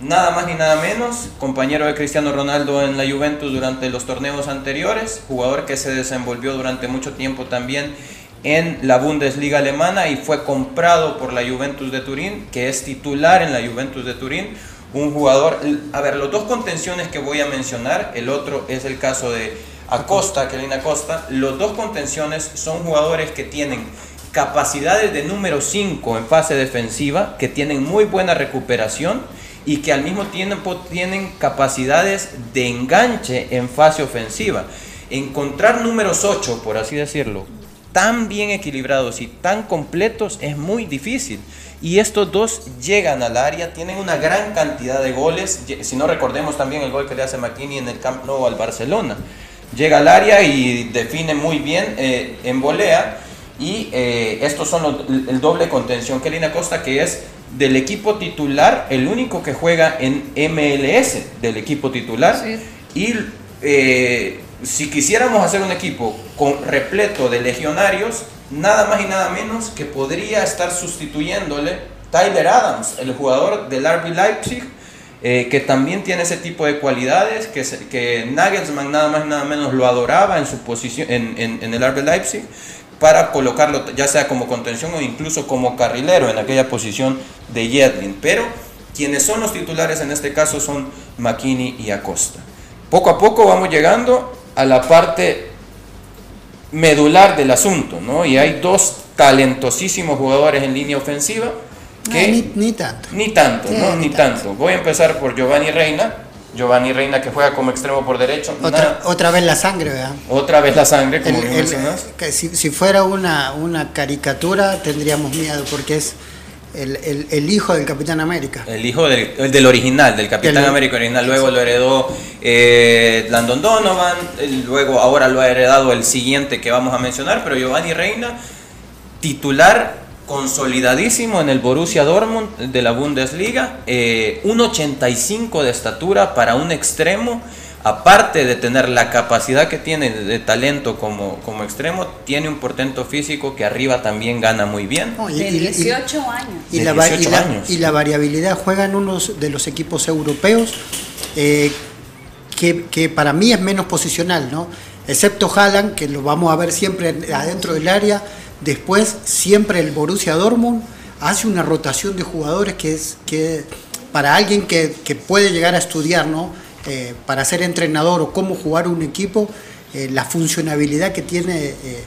Nada más ni nada menos, compañero de Cristiano Ronaldo en la Juventus durante los torneos anteriores, jugador que se desenvolvió durante mucho tiempo también en la Bundesliga alemana y fue comprado por la Juventus de Turín, que es titular en la Juventus de Turín, un jugador, a ver, los dos contenciones que voy a mencionar, el otro es el caso de Acosta, Kelly Acosta, los dos contenciones son jugadores que tienen capacidades de número 5 en fase defensiva, que tienen muy buena recuperación y que al mismo tiempo tienen capacidades de enganche en fase ofensiva. Encontrar números 8, por así decirlo, tan bien equilibrados y tan completos es muy difícil. Y estos dos llegan al área, tienen una gran cantidad de goles. Si no recordemos también el gol que le hace McKinney en el Camp Nou al Barcelona. Llega al área y define muy bien eh, en volea. Y eh, estos son los- el doble contención. Kelly Acosta, que es del equipo titular, el único que juega en MLS del equipo titular. Y eh, si quisiéramos hacer un equipo con, repleto de legionarios, nada más y nada menos que podría estar sustituyéndole Tyler Adams, el jugador del RB Leipzig, eh, que también tiene ese tipo de cualidades, que, se- que Nagelsmann nada más y nada menos lo adoraba en su posición en, en- en el RB Leipzig para colocarlo ya sea como contención o incluso como carrilero en aquella posición de Yedlin. Pero quienes son los titulares en este caso son McKinney y Acosta. Poco a poco vamos llegando a la parte medular del asunto, ¿no? Y hay dos talentosísimos jugadores en línea ofensiva que No, ni, ni tanto. ni tanto, Sí, ¿no? ni Ni tanto. Voy a empezar por Giovanni Reina. Giovanni Reina que juega como extremo por derecho. Otra, otra vez la sangre, ¿verdad? otra vez la sangre, como El- el- que si, si fuera una, una caricatura tendríamos miedo porque es el, el- el hijo del Capitán América. El hijo del, el del original, del Capitán América original. Luego lo heredó eh, Landon Donovan. eh, Luego ahora lo ha heredado el siguiente que vamos a mencionar. Pero Giovanni Reina, titular consolidadísimo en el Borussia Dortmund de la Bundesliga. Eh, 1,85 de estatura para un extremo. Aparte de tener la capacidad que tiene de, de talento como, como extremo, tiene un portento físico que arriba también gana muy bien. Y- De y- y- 18 años. Y De la, va- y 18 la- años. y la variabilidad juega en uno de los equipos europeos eh, que, que para mí es menos posicional, ¿no? Excepto Haaland, que lo vamos a ver siempre en- adentro del área. Después, siempre el Borussia Dortmund hace una rotación de jugadores que es que para alguien que, que puede llegar a estudiar, ¿no? Eh, para ser entrenador o cómo jugar un equipo, eh, la funcionabilidad que tiene eh,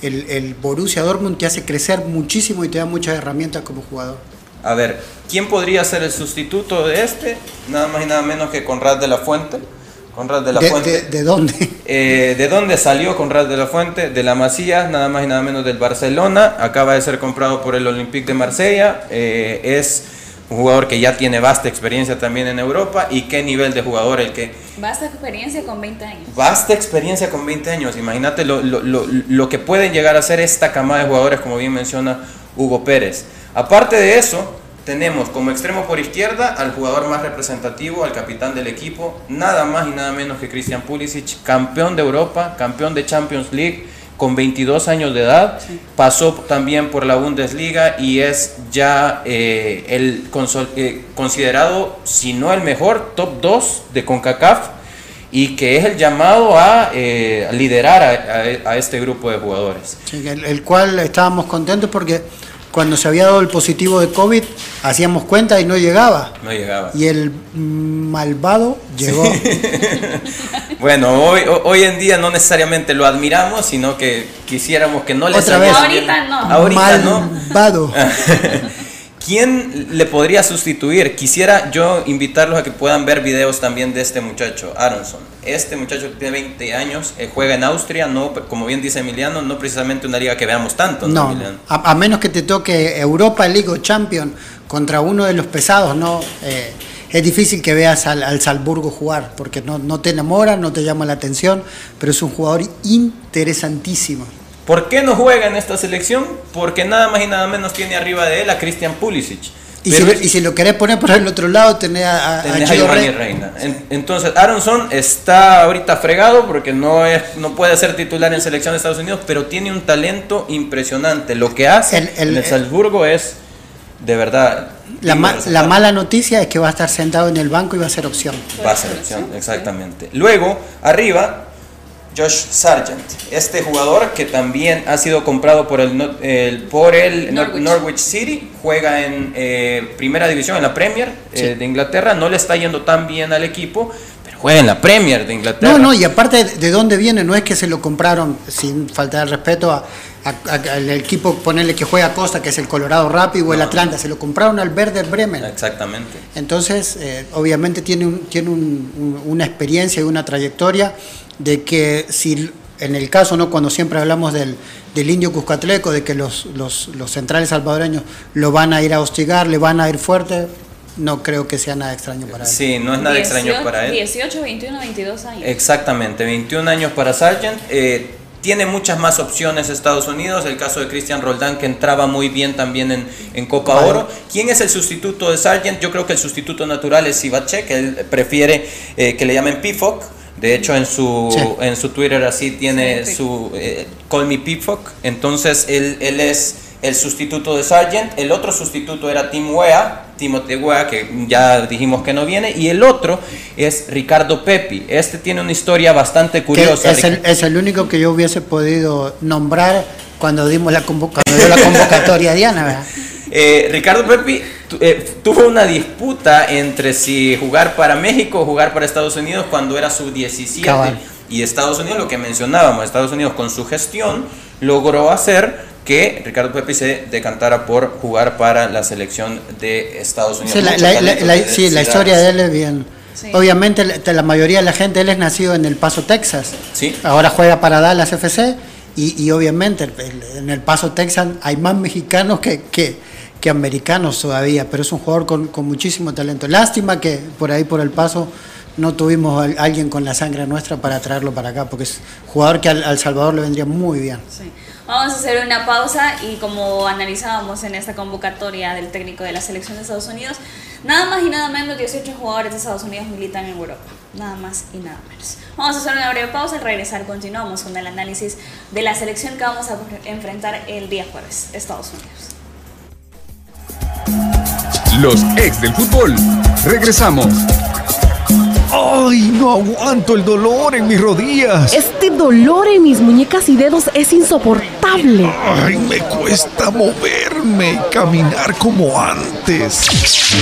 el, el Borussia Dortmund te hace crecer muchísimo y te da muchas herramientas como jugador. A ver, ¿quién podría ser el sustituto de este? Nada más y nada menos que Conrad de la Fuente. Conrad de la ¿De, Fuente. de- de dónde? Eh, ¿De dónde salió Conrad de la Fuente? De la Masía, nada más y nada menos del Barcelona. Acaba de ser comprado por el Olympique de Marsella. Eh, es un jugador que ya tiene vasta experiencia también en Europa. ¿Y qué nivel de jugador el que Basta experiencia con 20 años. Vasta experiencia con 20 años. Imagínate lo, lo- lo- lo que pueden llegar a ser esta camada de jugadores, como bien menciona Hugo Pérez. Aparte de eso, tenemos como extremo por izquierda al jugador más representativo, al capitán del equipo, nada más y nada menos que Christian Pulisic, campeón de Europa, campeón de Champions League, con 22 años de edad, pasó también por la Bundesliga y es ya eh, el eh, considerado, si no el mejor, top 2 de CONCACAF y que es el llamado a eh, liderar a, a- a este grupo de jugadores. Sí, el, el cual estábamos contentos porque cuando se había dado el positivo de COVID hacíamos cuenta y no llegaba. No llegaba. Y el malvado llegó. Bueno, hoy, ho- hoy en día no necesariamente lo admiramos, sino que quisiéramos que no le Otra vez. Ahorita no. Ahorita no. ¿Quién le podría sustituir? Quisiera yo invitarlos a que puedan ver videos también de este muchacho, Aronson. Este muchacho tiene 20 años, eh, juega en Austria, no, como bien dice Emiliano, no precisamente una liga que veamos tanto, ¿no, No, a, a menos que te toque Europa League o Champion contra uno de los pesados, no Eh, es difícil que veas al, al Salzburgo jugar porque no, no te enamora, no te llama la atención, pero es un jugador interesantísimo. ¿Por qué no juega en esta selección? Porque nada más y nada menos tiene arriba de él a Christian Pulisic. Y, si, lo- y si lo querés poner por el otro lado, tenés a, a- tenés a Giovanni Re- Reina. En- Entonces, Aronson está ahorita fregado porque no, es, no puede ser titular en selección de Estados Unidos, pero tiene un talento impresionante. Lo que hace El- el- en el Salzburgo es de verdad. La, ma- la mala noticia es que va a estar sentado en el banco y va a ser opción. Va a ser opción, exactamente. Luego, arriba, Josh Sargent, este jugador que también ha sido comprado por el, el- por el Nor- Norwich. Norwich City, juega en eh, primera división, en la Premier eh, de Inglaterra, no le está yendo tan bien al equipo, pero juega en la Premier de Inglaterra. No, no, y aparte de dónde viene, no es que se lo compraron, sin faltar el respeto a, a- a- al equipo, ponerle que juega Costa, que es el Colorado Rapid o el Atlanta, se lo compraron al Werder Bremen. Exactamente. Entonces, eh, obviamente tiene, un- tiene un- un- una experiencia y una trayectoria de que si en el caso, ¿no? cuando siempre hablamos del, del indio Cuscatleco, de que los, los, los centrales salvadoreños lo van a ir a hostigar, le van a ir fuerte, no creo que sea nada extraño para él. Sí, no es nada extraño para él. 18, 21, 22 años. Exactamente, 21 años para Sargent. eh, tiene muchas más opciones Estados Unidos. El caso de Cristian Roldán, que entraba muy bien también en, en Copa Vale. Oro. ¿Quién es el sustituto de Sargent? Yo creo que el sustituto natural es Sivacek, que él prefiere eh, que le llamen Pifok. De hecho, en su, Sí. en su Twitter así tiene Sí, su eh, Call Me Pickfock. Entonces, él, él es el sustituto de Sargent. El otro sustituto era Tim Wea, Timothy Wea, que ya dijimos que no viene. Y el otro es Ricardo Pepi. Este tiene una historia bastante curiosa. es, el, es el único que yo hubiese podido nombrar cuando dimos la, convo- cuando dio la convocatoria a Diana, ¿verdad? Eh, Ricardo Pepi eh, tuvo una disputa entre si jugar para México o jugar para Estados Unidos cuando era sub-17. Cabal. Y Estados Unidos, lo que mencionábamos, Estados Unidos con su gestión logró hacer que Ricardo Pepi se decantara por jugar para la selección de Estados Unidos. Sí, la, Mucho la- talento la- de sí, la Ciudades. historia de él es bien. Sí. Obviamente, la, la mayoría de la gente, él es nacido en El Paso, Texas. Sí. Ahora juega para Dallas FC. Y, y obviamente, en El Paso, Texas, hay más mexicanos que, que, que americanos todavía. Pero es un jugador con, con muchísimo talento. Lástima que por ahí, por El Paso, no tuvimos a alguien con la sangre nuestra para traerlo para acá. Porque es jugador que al, al Salvador le vendría muy bien. Sí. Vamos a hacer una pausa y como analizábamos en esta convocatoria del técnico de la selección de Estados Unidos, nada más y nada menos 18 jugadores de Estados Unidos militan en Europa. Nada más y nada menos. Vamos a hacer una breve pausa y regresar continuamos con el análisis de la selección que vamos a enfrentar el día jueves, Estados Unidos. Los ex del fútbol. Regresamos. ¡Ay, no aguanto el dolor en mis rodillas! Este dolor en mis muñecas y dedos es insoportable. ¡Ay, me cuesta moverme y caminar como antes!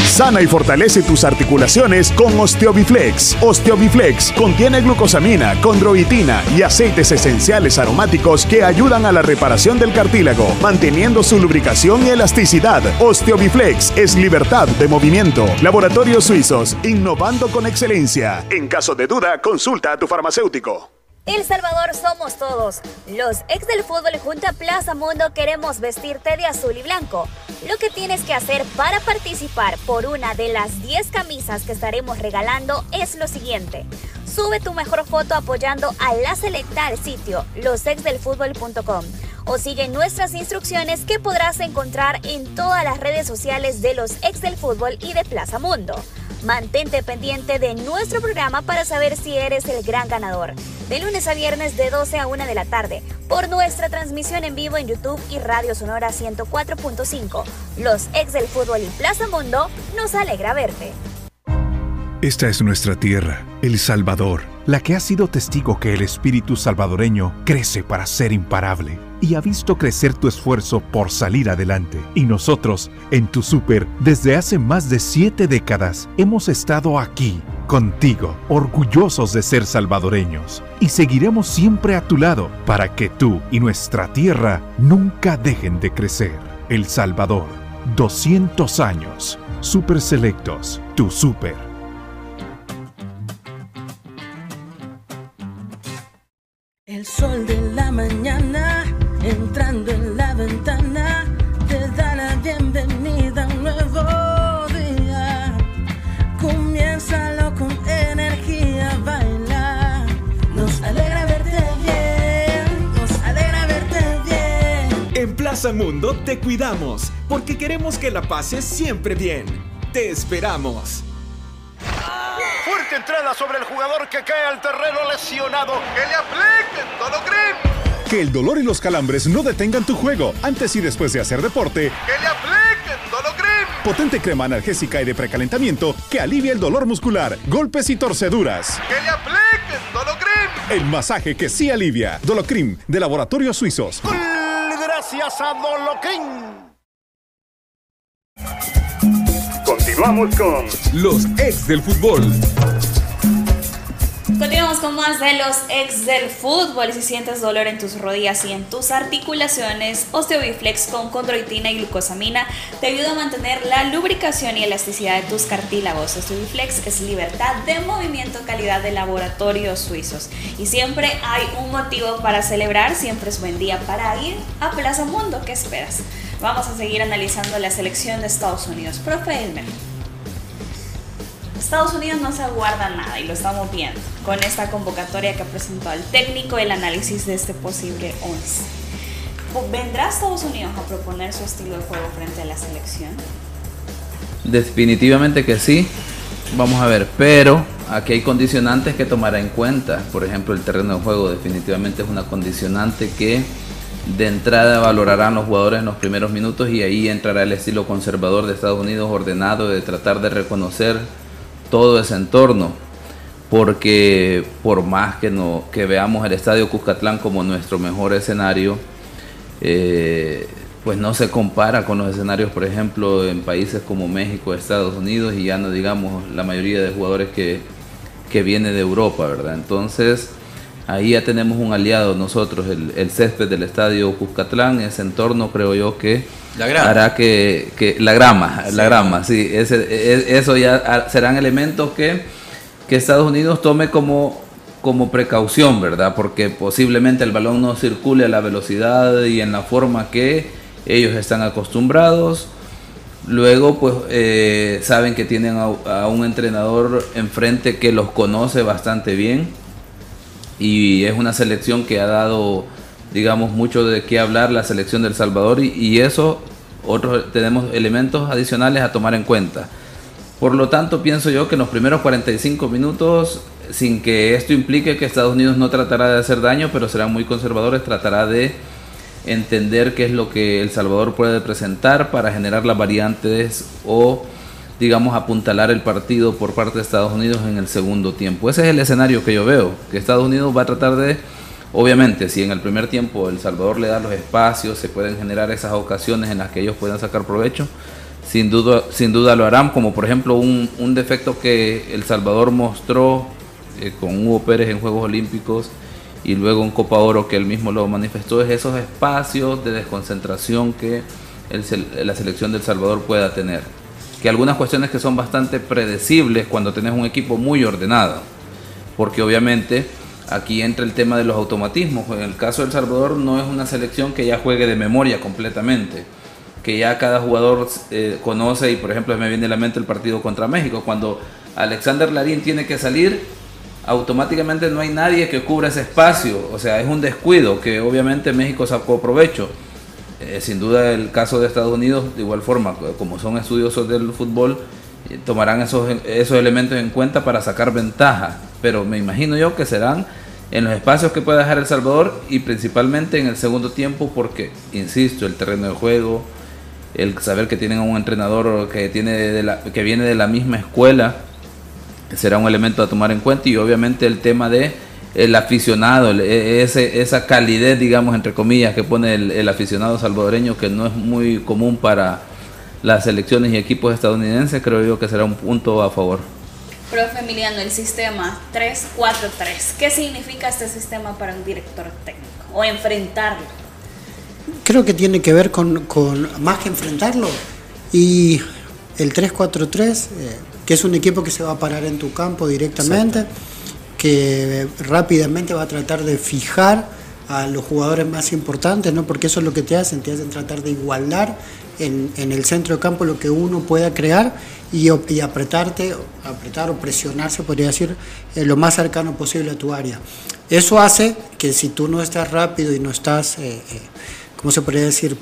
Sana y fortalece tus articulaciones con Osteobiflex. Osteobiflex contiene glucosamina, condroitina y aceites esenciales aromáticos que ayudan a la reparación del cartílago, manteniendo su lubricación y elasticidad. Osteobiflex es libertad de movimiento. Laboratorios Suizos, innovando con excelencia. En caso de duda, consulta a tu farmacéutico. El Salvador somos todos. Los ex del fútbol junto a Plaza Mundo queremos vestirte de azul y blanco. Lo que tienes que hacer para participar por una de las 10 camisas que estaremos regalando es lo siguiente. Sube tu mejor foto apoyando a la selecta al sitio losexdelfutbol.com o sigue nuestras instrucciones que podrás encontrar en todas las redes sociales de los ex del fútbol y de Plaza Mundo. Mantente pendiente de nuestro programa para saber si eres el gran ganador. De lunes a viernes de 12 a 1 de la tarde por nuestra transmisión en vivo en YouTube y Radio Sonora 104.5. Los ex del fútbol y Plaza Mundo nos alegra verte. Esta es nuestra tierra, El Salvador, la que ha sido testigo que el espíritu salvadoreño crece para ser imparable y ha visto crecer tu esfuerzo por salir adelante. Y nosotros, en tu súper, desde hace más de siete décadas, hemos estado aquí, contigo, orgullosos de ser salvadoreños. Y seguiremos siempre a tu lado para que tú y nuestra tierra nunca dejen de crecer. El Salvador, 200 años. Super Selectos, tu súper. El sol de la mañana entrando en la ventana te da la bienvenida a un nuevo día. Comiénzalo con energía, baila. Nos alegra verte bien, nos alegra verte bien. En Plaza Mundo te cuidamos porque queremos que la pases siempre bien. Te esperamos. Fuerte entrada sobre el jugador que cae al terreno lesionado. Que le apliquen Dologrim. Que el dolor y los calambres no detengan tu juego antes y después de hacer deporte. Que le apliquen Dologrim. Potente crema analgésica y de precalentamiento que alivia el dolor muscular, golpes y torceduras. Que le apliquen Dologrim. El masaje que sí alivia. Dolocrim, de Laboratorios Suizos. Gracias a Dologrim. Continuamos con Los ex del fútbol. Continuamos con más de los ex del fútbol. Si sientes dolor en tus rodillas y en tus articulaciones, Osteobiflex con condroitina y glucosamina te ayuda a mantener la lubricación y elasticidad de tus cartílagos. Osteobiflex es libertad de movimiento, calidad de laboratorios suizos. Y siempre hay un motivo para celebrar, siempre es buen día para ir a Plaza Mundo. ¿Qué esperas? Vamos a seguir analizando la selección de Estados Unidos. Profe Elmer. Estados Unidos no se aguarda nada y lo estamos viendo con esta convocatoria que presentó el técnico, el análisis de este posible 11. ¿Vendrá Estados Unidos a proponer su estilo de juego frente a la selección? Definitivamente que sí. Vamos a ver, pero aquí hay condicionantes que tomar en cuenta. Por ejemplo, el terreno de juego definitivamente es una condicionante que de entrada valorarán los jugadores en los primeros minutos y ahí entrará el estilo conservador de Estados Unidos ordenado de tratar de reconocer todo ese entorno porque por más que, no, que veamos el Estadio Cuscatlán como nuestro mejor escenario, eh, pues no se compara con los escenarios, por ejemplo, en países como México, Estados Unidos y ya no digamos la mayoría de jugadores que, que viene de Europa, ¿verdad? Entonces, ahí ya tenemos un aliado nosotros, el, césped del estadio Cuscatlán, ese entorno creo yo que hará que, la grama, la grama, sí, ese, e, eso ya serán elementos que, que Estados Unidos tome como como precaución, ¿verdad? Porque posiblemente el balón no circule a la velocidad y en la forma que ellos están acostumbrados. Luego, pues eh, saben que tienen a, un entrenador enfrente que los conoce bastante bien y es una selección que ha dado, digamos, mucho de qué hablar la selección del Salvador y, eso, otros tenemos elementos adicionales a tomar en cuenta. Por lo tanto, pienso yo que en los primeros 45 minutos, sin que esto implique que Estados Unidos no tratará de hacer daño, pero serán muy conservadores, tratará de entender qué es lo que El Salvador puede presentar para generar las variantes o digamos apuntalar el partido por parte de Estados Unidos en el segundo tiempo. Ese es el escenario que yo veo, que Estados Unidos va a tratar de, obviamente, si en el primer tiempo El Salvador le da los espacios, se pueden generar esas ocasiones en las que ellos puedan sacar provecho, sin duda, sin duda lo harán, como por ejemplo un, un defecto que El Salvador mostró eh, con Hugo Pérez en Juegos Olímpicos y luego en Copa Oro que él mismo lo manifestó, es esos espacios de desconcentración que la selección del Salvador pueda tener. Que algunas cuestiones que son bastante predecibles cuando tenés un equipo muy ordenado, porque obviamente aquí entra el tema de los automatismos. En el caso del Salvador no es una selección que ya juegue de memoria completamente, que ya cada jugador eh, conoce y por ejemplo me viene a la mente el partido contra México, cuando Alexander Larín tiene que salir automáticamente no hay nadie que cubra ese espacio. O sea, es un descuido que obviamente México sacó provecho. Eh, sin duda el caso de Estados Unidos, de igual forma, como son estudiosos del fútbol, eh, tomarán esos, esos elementos en cuenta para sacar ventaja. Pero me imagino yo que serán en los espacios que pueda dejar El Salvador y principalmente en el segundo tiempo porque, insisto, el terreno de juego, el saber que tienen a un entrenador que, tiene de la, que viene de la misma escuela, será un elemento a tomar en cuenta y obviamente el tema de el aficionado, e, ese, esa calidez, digamos, entre comillas, que pone el, aficionado salvadoreño, que no es muy común para las selecciones y equipos estadounidenses, creo yo que será un punto a favor. Profe Emiliano, el sistema 3-4-3, ¿qué significa este sistema para un director técnico o enfrentarlo? Creo que tiene que ver con, con más que enfrentarlo y el 3-4-3 que es un equipo que se va a parar en tu campo directamente, que rápidamente va a tratar de fijar a los jugadores más importantes, ¿no? porque eso es lo que te hacen, te hacen tratar de igualar en, el centro de campo lo que uno pueda crear y, apretarte, apretar o presionarse, podría decir, eh, lo más cercano posible a tu área. Eso hace que si tú no estás rápido y no estás, eh, eh, ¿cómo se podría decir?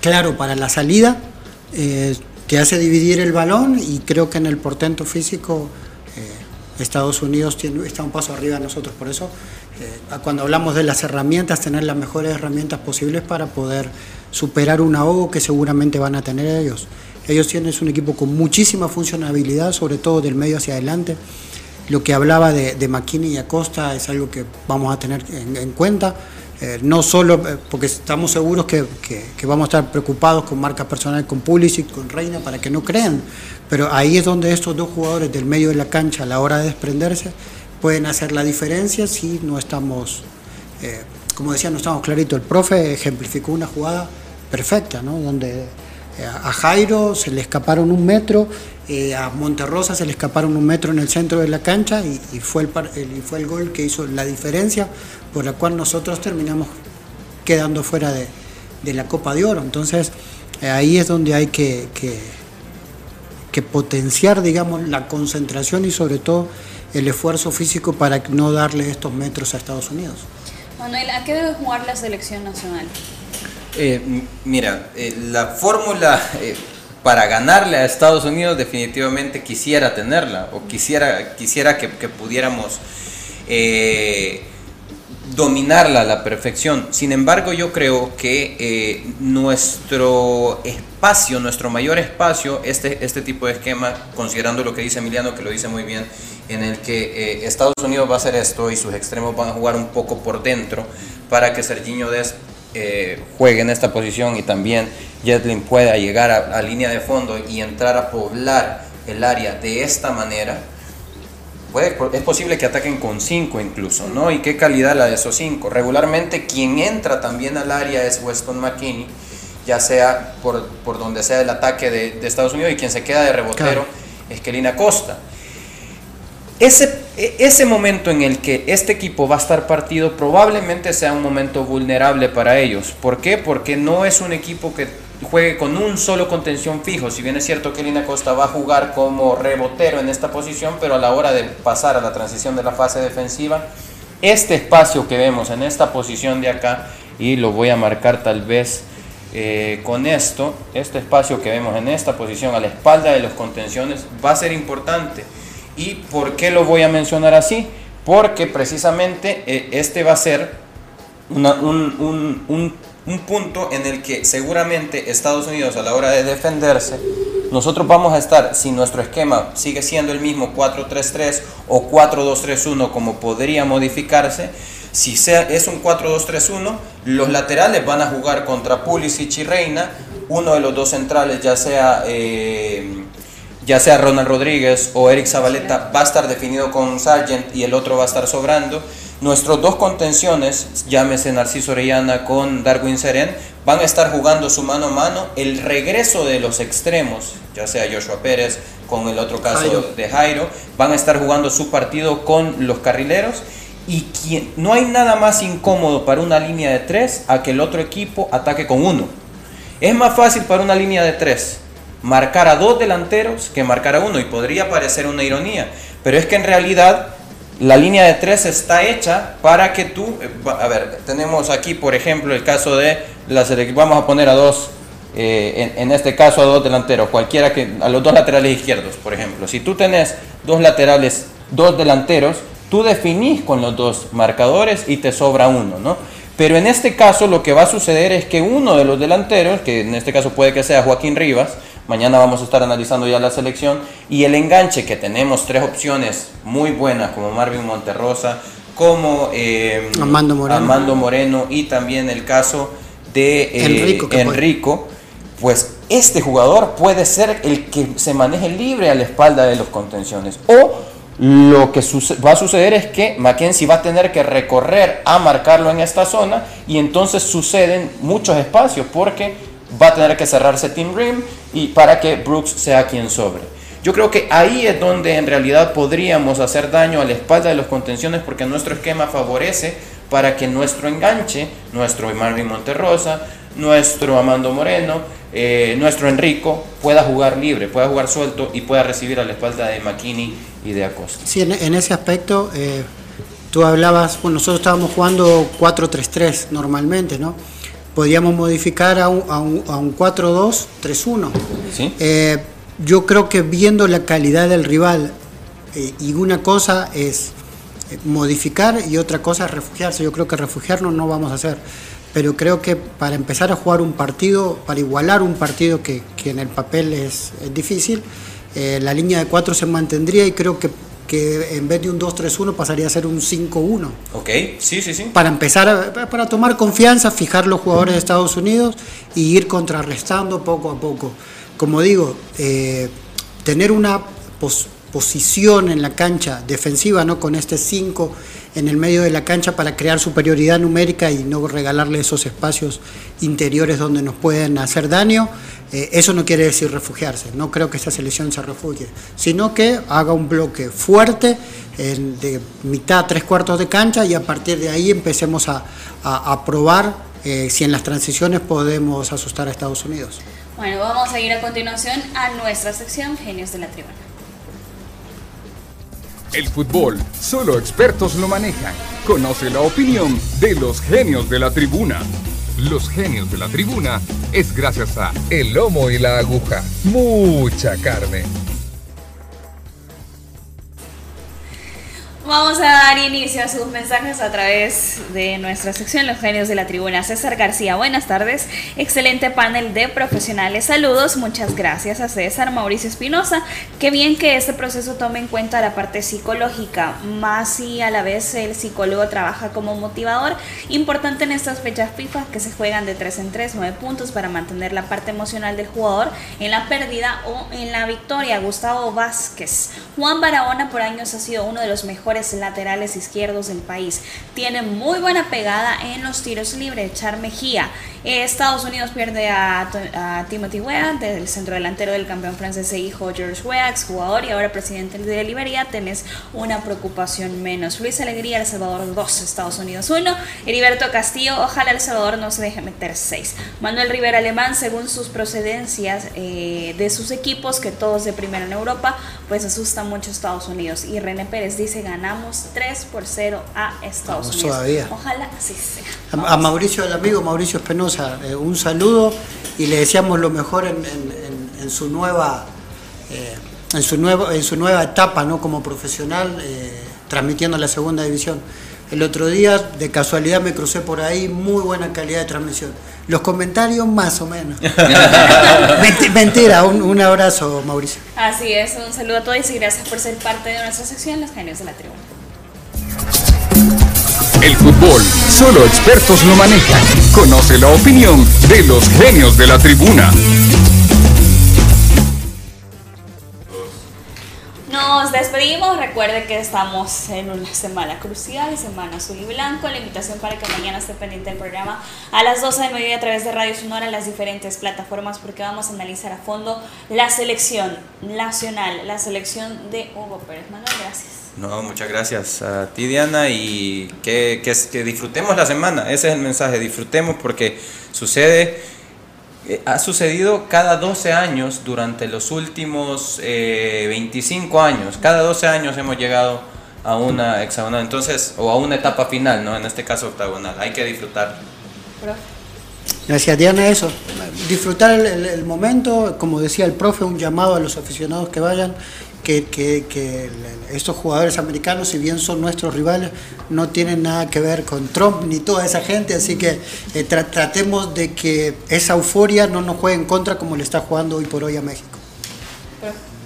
claro para la salida, que hace dividir el balón y creo que en el portento físico Estados Unidos tiene, está un paso arriba de nosotros. Por eso, eh, cuando hablamos de las herramientas, tener las mejores herramientas posibles para poder superar un ahogo que seguramente van a tener ellos. Ellos tienen un equipo con muchísima funcionabilidad, sobre todo del medio hacia adelante. Lo que hablaba de, de McKinney y Acosta es algo que vamos a tener en cuenta. Eh, no solo eh, porque estamos seguros que, vamos a estar preocupados con marcas personales, con Pulisic, con Reina, para que no crean, pero ahí es donde estos dos jugadores del medio de la cancha a la hora de desprenderse pueden hacer la diferencia si no estamos, eh, como decía, no estamos claritos. El profe ejemplificó una jugada perfecta, ¿no? donde a Jairo se le escaparon un metro, a Monterrosa se le escaparon un metro en el centro de la cancha y, fue, el, fue el gol que hizo la diferencia por la cual nosotros terminamos quedando fuera de, la Copa de Oro. Entonces, eh, ahí es donde hay que, que, potenciar, digamos, la concentración y sobre todo el esfuerzo físico para no darle estos metros a Estados Unidos. Manuel, ¿a qué debe jugar la selección nacional? Eh, mira, eh, la fórmula para ganarle a Estados Unidos definitivamente quisiera tenerla o quisiera, quisiera que, que pudiéramos eh, dominarla a la perfección. Sin embargo, yo creo que eh, nuestro espacio, nuestro mayor espacio, este, este tipo de esquema, considerando lo que dice Emiliano, que lo dice muy bien, en el que eh, Estados Unidos va a hacer esto y sus extremos van a jugar un poco por dentro para que Serginho Des eh, juegue en esta posición y también Jetlin pueda llegar a, a línea de fondo y entrar a poblar el área de esta manera es posible que ataquen con 5 incluso, ¿no? ¿Y qué calidad la de esos 5? Regularmente quien entra también al área es Weston McKinney, ya sea por, por donde sea el ataque de, de, Estados Unidos y quien se queda de rebotero es Kelina Costa. Ese, e, ese momento en el que este equipo va a estar partido probablemente sea un momento vulnerable para ellos. ¿Por qué? Porque no es un equipo que juegue con un solo contención fijo. Si bien es cierto que Lina Costa va a jugar como rebotero en esta posición, pero a la hora de pasar a la transición de la fase defensiva, este espacio que vemos en esta posición de acá, y lo voy a marcar tal vez eh, con esto, este espacio que vemos en esta posición a la espalda de los contenciones va a ser importante. ¿Y por qué lo voy a mencionar así? Porque precisamente eh, este va a ser un un punto en el que seguramente Estados Unidos a la hora de defenderse, nosotros vamos a estar, si nuestro esquema sigue siendo el mismo 4-3-3 o 4-2-3-1 como podría modificarse, si sea, es un 4-2-3-1, los laterales van a jugar contra Pulisic y Reina, uno de los dos centrales, ya sea, eh, ya sea Ronald Rodríguez o Eric Zabaleta, va a estar definido con Sargent y el otro va a estar sobrando. Nuestros dos contenciones, llámese Narciso Orellana con Darwin Seren, van a estar jugando su mano a mano. El regreso de los extremos, ya sea Joshua Pérez con el otro caso de Jairo, van a estar jugando su partido con los carrileros. Y quien, no hay nada más incómodo para una línea de tres a que el otro equipo ataque con uno. Es más fácil para una línea de tres marcar a dos delanteros que marcar a uno. Y podría parecer una ironía, pero es que en realidad la línea de tres está hecha para que tú, eh, a ver, tenemos aquí por ejemplo el caso de la vamos a poner a dos, eh, en, en, este caso a dos delanteros, cualquiera que, a los dos laterales izquierdos, por ejemplo. Si tú tenés dos laterales, dos delanteros, tú definís con los dos marcadores y te sobra uno, ¿no? Pero en este caso lo que va a suceder es que uno de los delanteros, que en este caso puede que sea Joaquín Rivas, Mañana vamos a estar analizando ya la selección y el enganche que tenemos tres opciones muy buenas como Marvin Monterrosa, como eh, Armando, Moreno. Armando, Moreno. y también el caso de eh, Enrico, Enrico pues este jugador puede ser el que se maneje libre a la espalda de los contenciones. O lo que va a suceder es que Mackenzie va a tener que recorrer a marcarlo en esta zona y entonces suceden muchos espacios porque va a tener que cerrarse Team Rim y para que Brooks sea quien sobre. Yo creo que ahí es donde en realidad podríamos hacer daño a la espalda de los contenciones porque nuestro esquema favorece para que nuestro enganche, nuestro Marvin Monterrosa, nuestro Amando Moreno, eh, nuestro Enrico pueda jugar libre, pueda jugar suelto y pueda recibir a la espalda de McKinney y de Acosta. Sí, en, en ese aspecto eh, tú hablabas, bueno, nosotros estábamos jugando 4-3-3 normalmente, ¿no? Podríamos modificar a un, a un, a un 4-2-3-1. ¿Sí? Eh, yo creo que viendo la calidad del rival, eh, y una cosa es eh, modificar y otra cosa es refugiarse. Yo creo que refugiarnos no vamos a hacer. Pero creo que para empezar a jugar un partido, para igualar un partido que, que en el papel es, es difícil, eh, la línea de 4 se mantendría y creo que que en vez de un 2-3-1 pasaría a ser un 5-1. Ok, sí, sí, sí. Para empezar, para tomar confianza, fijar los jugadores de Estados Unidos y ir contrarrestando poco a poco. Como digo, eh, tener una pos posición en la cancha defensiva, ¿no? Con este 5 en el medio de la cancha para crear superioridad numérica y no regalarle esos espacios interiores donde nos pueden hacer daño. Eh, eso no quiere decir refugiarse, no creo que esta selección se refugie, sino que haga un bloque fuerte de mitad, tres cuartos de cancha y a partir de ahí empecemos a, a, a probar eh, si en las transiciones podemos asustar a Estados Unidos. Bueno, vamos a ir a continuación a nuestra sección Genios de la Tribuna. El fútbol, solo expertos lo manejan. Conoce la opinión de los genios de la tribuna. los genios de la tribuna, es gracias a El Lomo y la Aguja. Mucha carne. Vamos a dar inicio a sus mensajes a través de nuestra sección Los Genios de la Tribuna. César García, buenas tardes. Excelente panel de profesionales. Saludos, muchas gracias a César. Mauricio Espinosa, qué bien que este proceso tome en cuenta la parte psicológica, más si a la vez el psicólogo trabaja como motivador. Importante en estas fechas FIFA que se juegan de 3 en 3, 9 puntos para mantener la parte emocional del jugador en la pérdida o en la victoria. Gustavo Vázquez. Juan Barahona por años ha sido uno de los mejores laterales izquierdos del país. Tiene muy buena pegada en los tiros libres. Char Mejía. Eh, Estados Unidos pierde a, Timothy Weah, del centro delantero del campeón francés e hijo George Weah, jugador y ahora presidente de Liberia. Tenés una preocupación menos. Luis Alegría, El Salvador 2, Estados Unidos 1. Heriberto Castillo, ojalá El Salvador no se deje meter 6. Manuel Rivera Alemán, según sus procedencias eh, de sus equipos, que todos de primera en Europa, pues asusta mucho Estados Unidos. Y René Pérez dice, ganamos 3 por 0 a Estados Unidos. Ojalá así sea. A, Mauricio, el amigo Mauricio Espinosa, eh, un saludo y le deseamos lo mejor en, su nueva... Eh, en su, nuevo, en su nueva etapa ¿no? como profesional, eh, transmitiendo la segunda división. El otro día, de casualidad, me crucé por ahí, muy buena calidad de transmisión. Los comentarios, más o menos. Mentira, un, un, abrazo, Mauricio. Así es, un saludo a todos y gracias por ser parte de nuestra sección Los Genios de la Tribuna. El fútbol, solo expertos lo manejan. Conoce la opinión de los genios de la tribuna. Nos despedimos. Recuerde que estamos en una semana crucial, semana azul y blanco. La invitación para que mañana esté pendiente del programa a las 12 de mediodía a través de Radio Sonora en las diferentes plataformas porque vamos a analizar a fondo la selección nacional, la selección de Hugo Pérez. Manuel, gracias. No, muchas gracias a ti Diana y que, que, disfrutemos la semana, ese es el mensaje, disfrutemos porque sucede, eh, ha sucedido cada 12 años durante los últimos 25 eh, años, cada 12 años hemos llegado a una hexagonal, entonces, o a una etapa final, ¿no? En este caso octagonal, hay que disfrutar. Gracias Diana, eso, disfrutar el momento, como decía el profe, un llamado a los aficionados que vayan que, estos jugadores americanos, si bien son nuestros rivales, no tienen nada que ver con Trump ni toda esa gente, así que eh, tratemos de que esa euforia no nos juegue en contra como le está jugando hoy por hoy a México.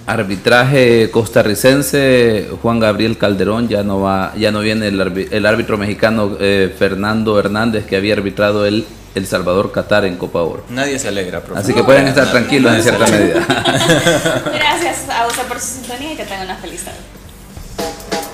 Arbitraje costarricense, Juan Gabriel Calderón, ya no va, ya no viene el, árbitro mexicano eh, Fernando Hernández que había arbitrado el el Salvador Qatar en Copa Oro. Nadie se alegra, profesor. Así que pueden estar tranquilos en cierta medida. Gracias a usted por su sintonía y que tengan una feliz tarde.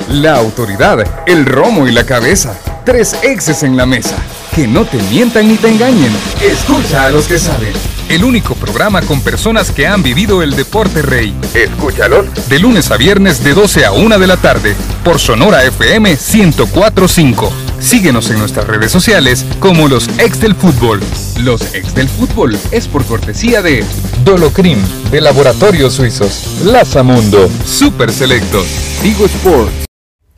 La autoridad, el romo y la cabeza. Tres exes en la mesa. Que no te mientan ni te engañen. Escucha a los que saben. El único programa con personas que han vivido el deporte rey. Escúchalo. De lunes a viernes de 12 a 1 de la tarde. Por Sonora FM 1045. Síguenos en nuestras redes sociales como los ex del fútbol. Los ex del fútbol es por cortesía de Dolocrim, de Laboratorios Suizos, Lazamundo, Super Selectos, Digo Sports.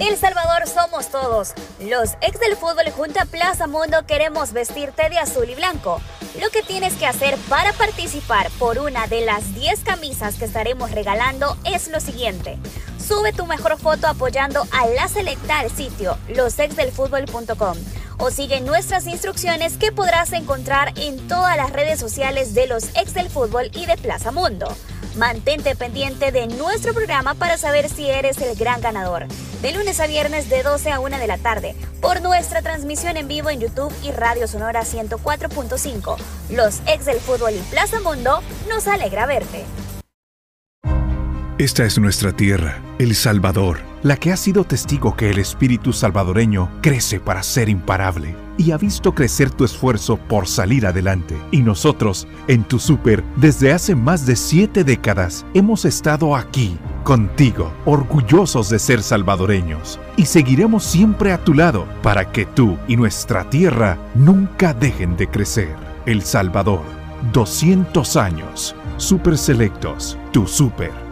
El Salvador somos todos. Los ex del fútbol junto a Plaza Mundo queremos vestirte de azul y blanco. Lo que tienes que hacer para participar por una de las 10 camisas que estaremos regalando es lo siguiente. Sube tu mejor foto apoyando a la selecta al sitio losexdelfutbol.com o sigue nuestras instrucciones que podrás encontrar en todas las redes sociales de los ex del fútbol y de Plaza Mundo. Mantente pendiente de nuestro programa para saber si eres el gran ganador. De lunes a viernes de 12 a 1 de la tarde, por nuestra transmisión en vivo en YouTube y Radio Sonora 104.5. Los ex del fútbol y Plaza Mundo nos alegra verte. Esta es nuestra tierra, El Salvador, la que ha sido testigo que el espíritu salvadoreño crece para ser imparable y ha visto crecer tu esfuerzo por salir adelante. Y nosotros, en tu super, desde hace más de siete décadas, hemos estado aquí, contigo, orgullosos de ser salvadoreños. Y seguiremos siempre a tu lado para que tú y nuestra tierra nunca dejen de crecer. El Salvador, 200 años. Super Selectos, tu super.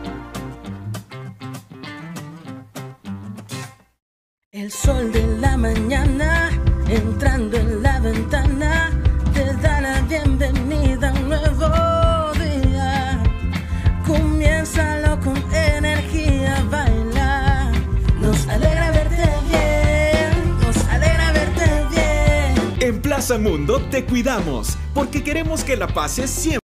el sol de la mañana, entrando en la ventana, te da la bienvenida a un nuevo día. Comiénzalo con energía, baila. Nos alegra verte bien, nos alegra verte bien. En Plaza Mundo te cuidamos, porque queremos que la pases siempre.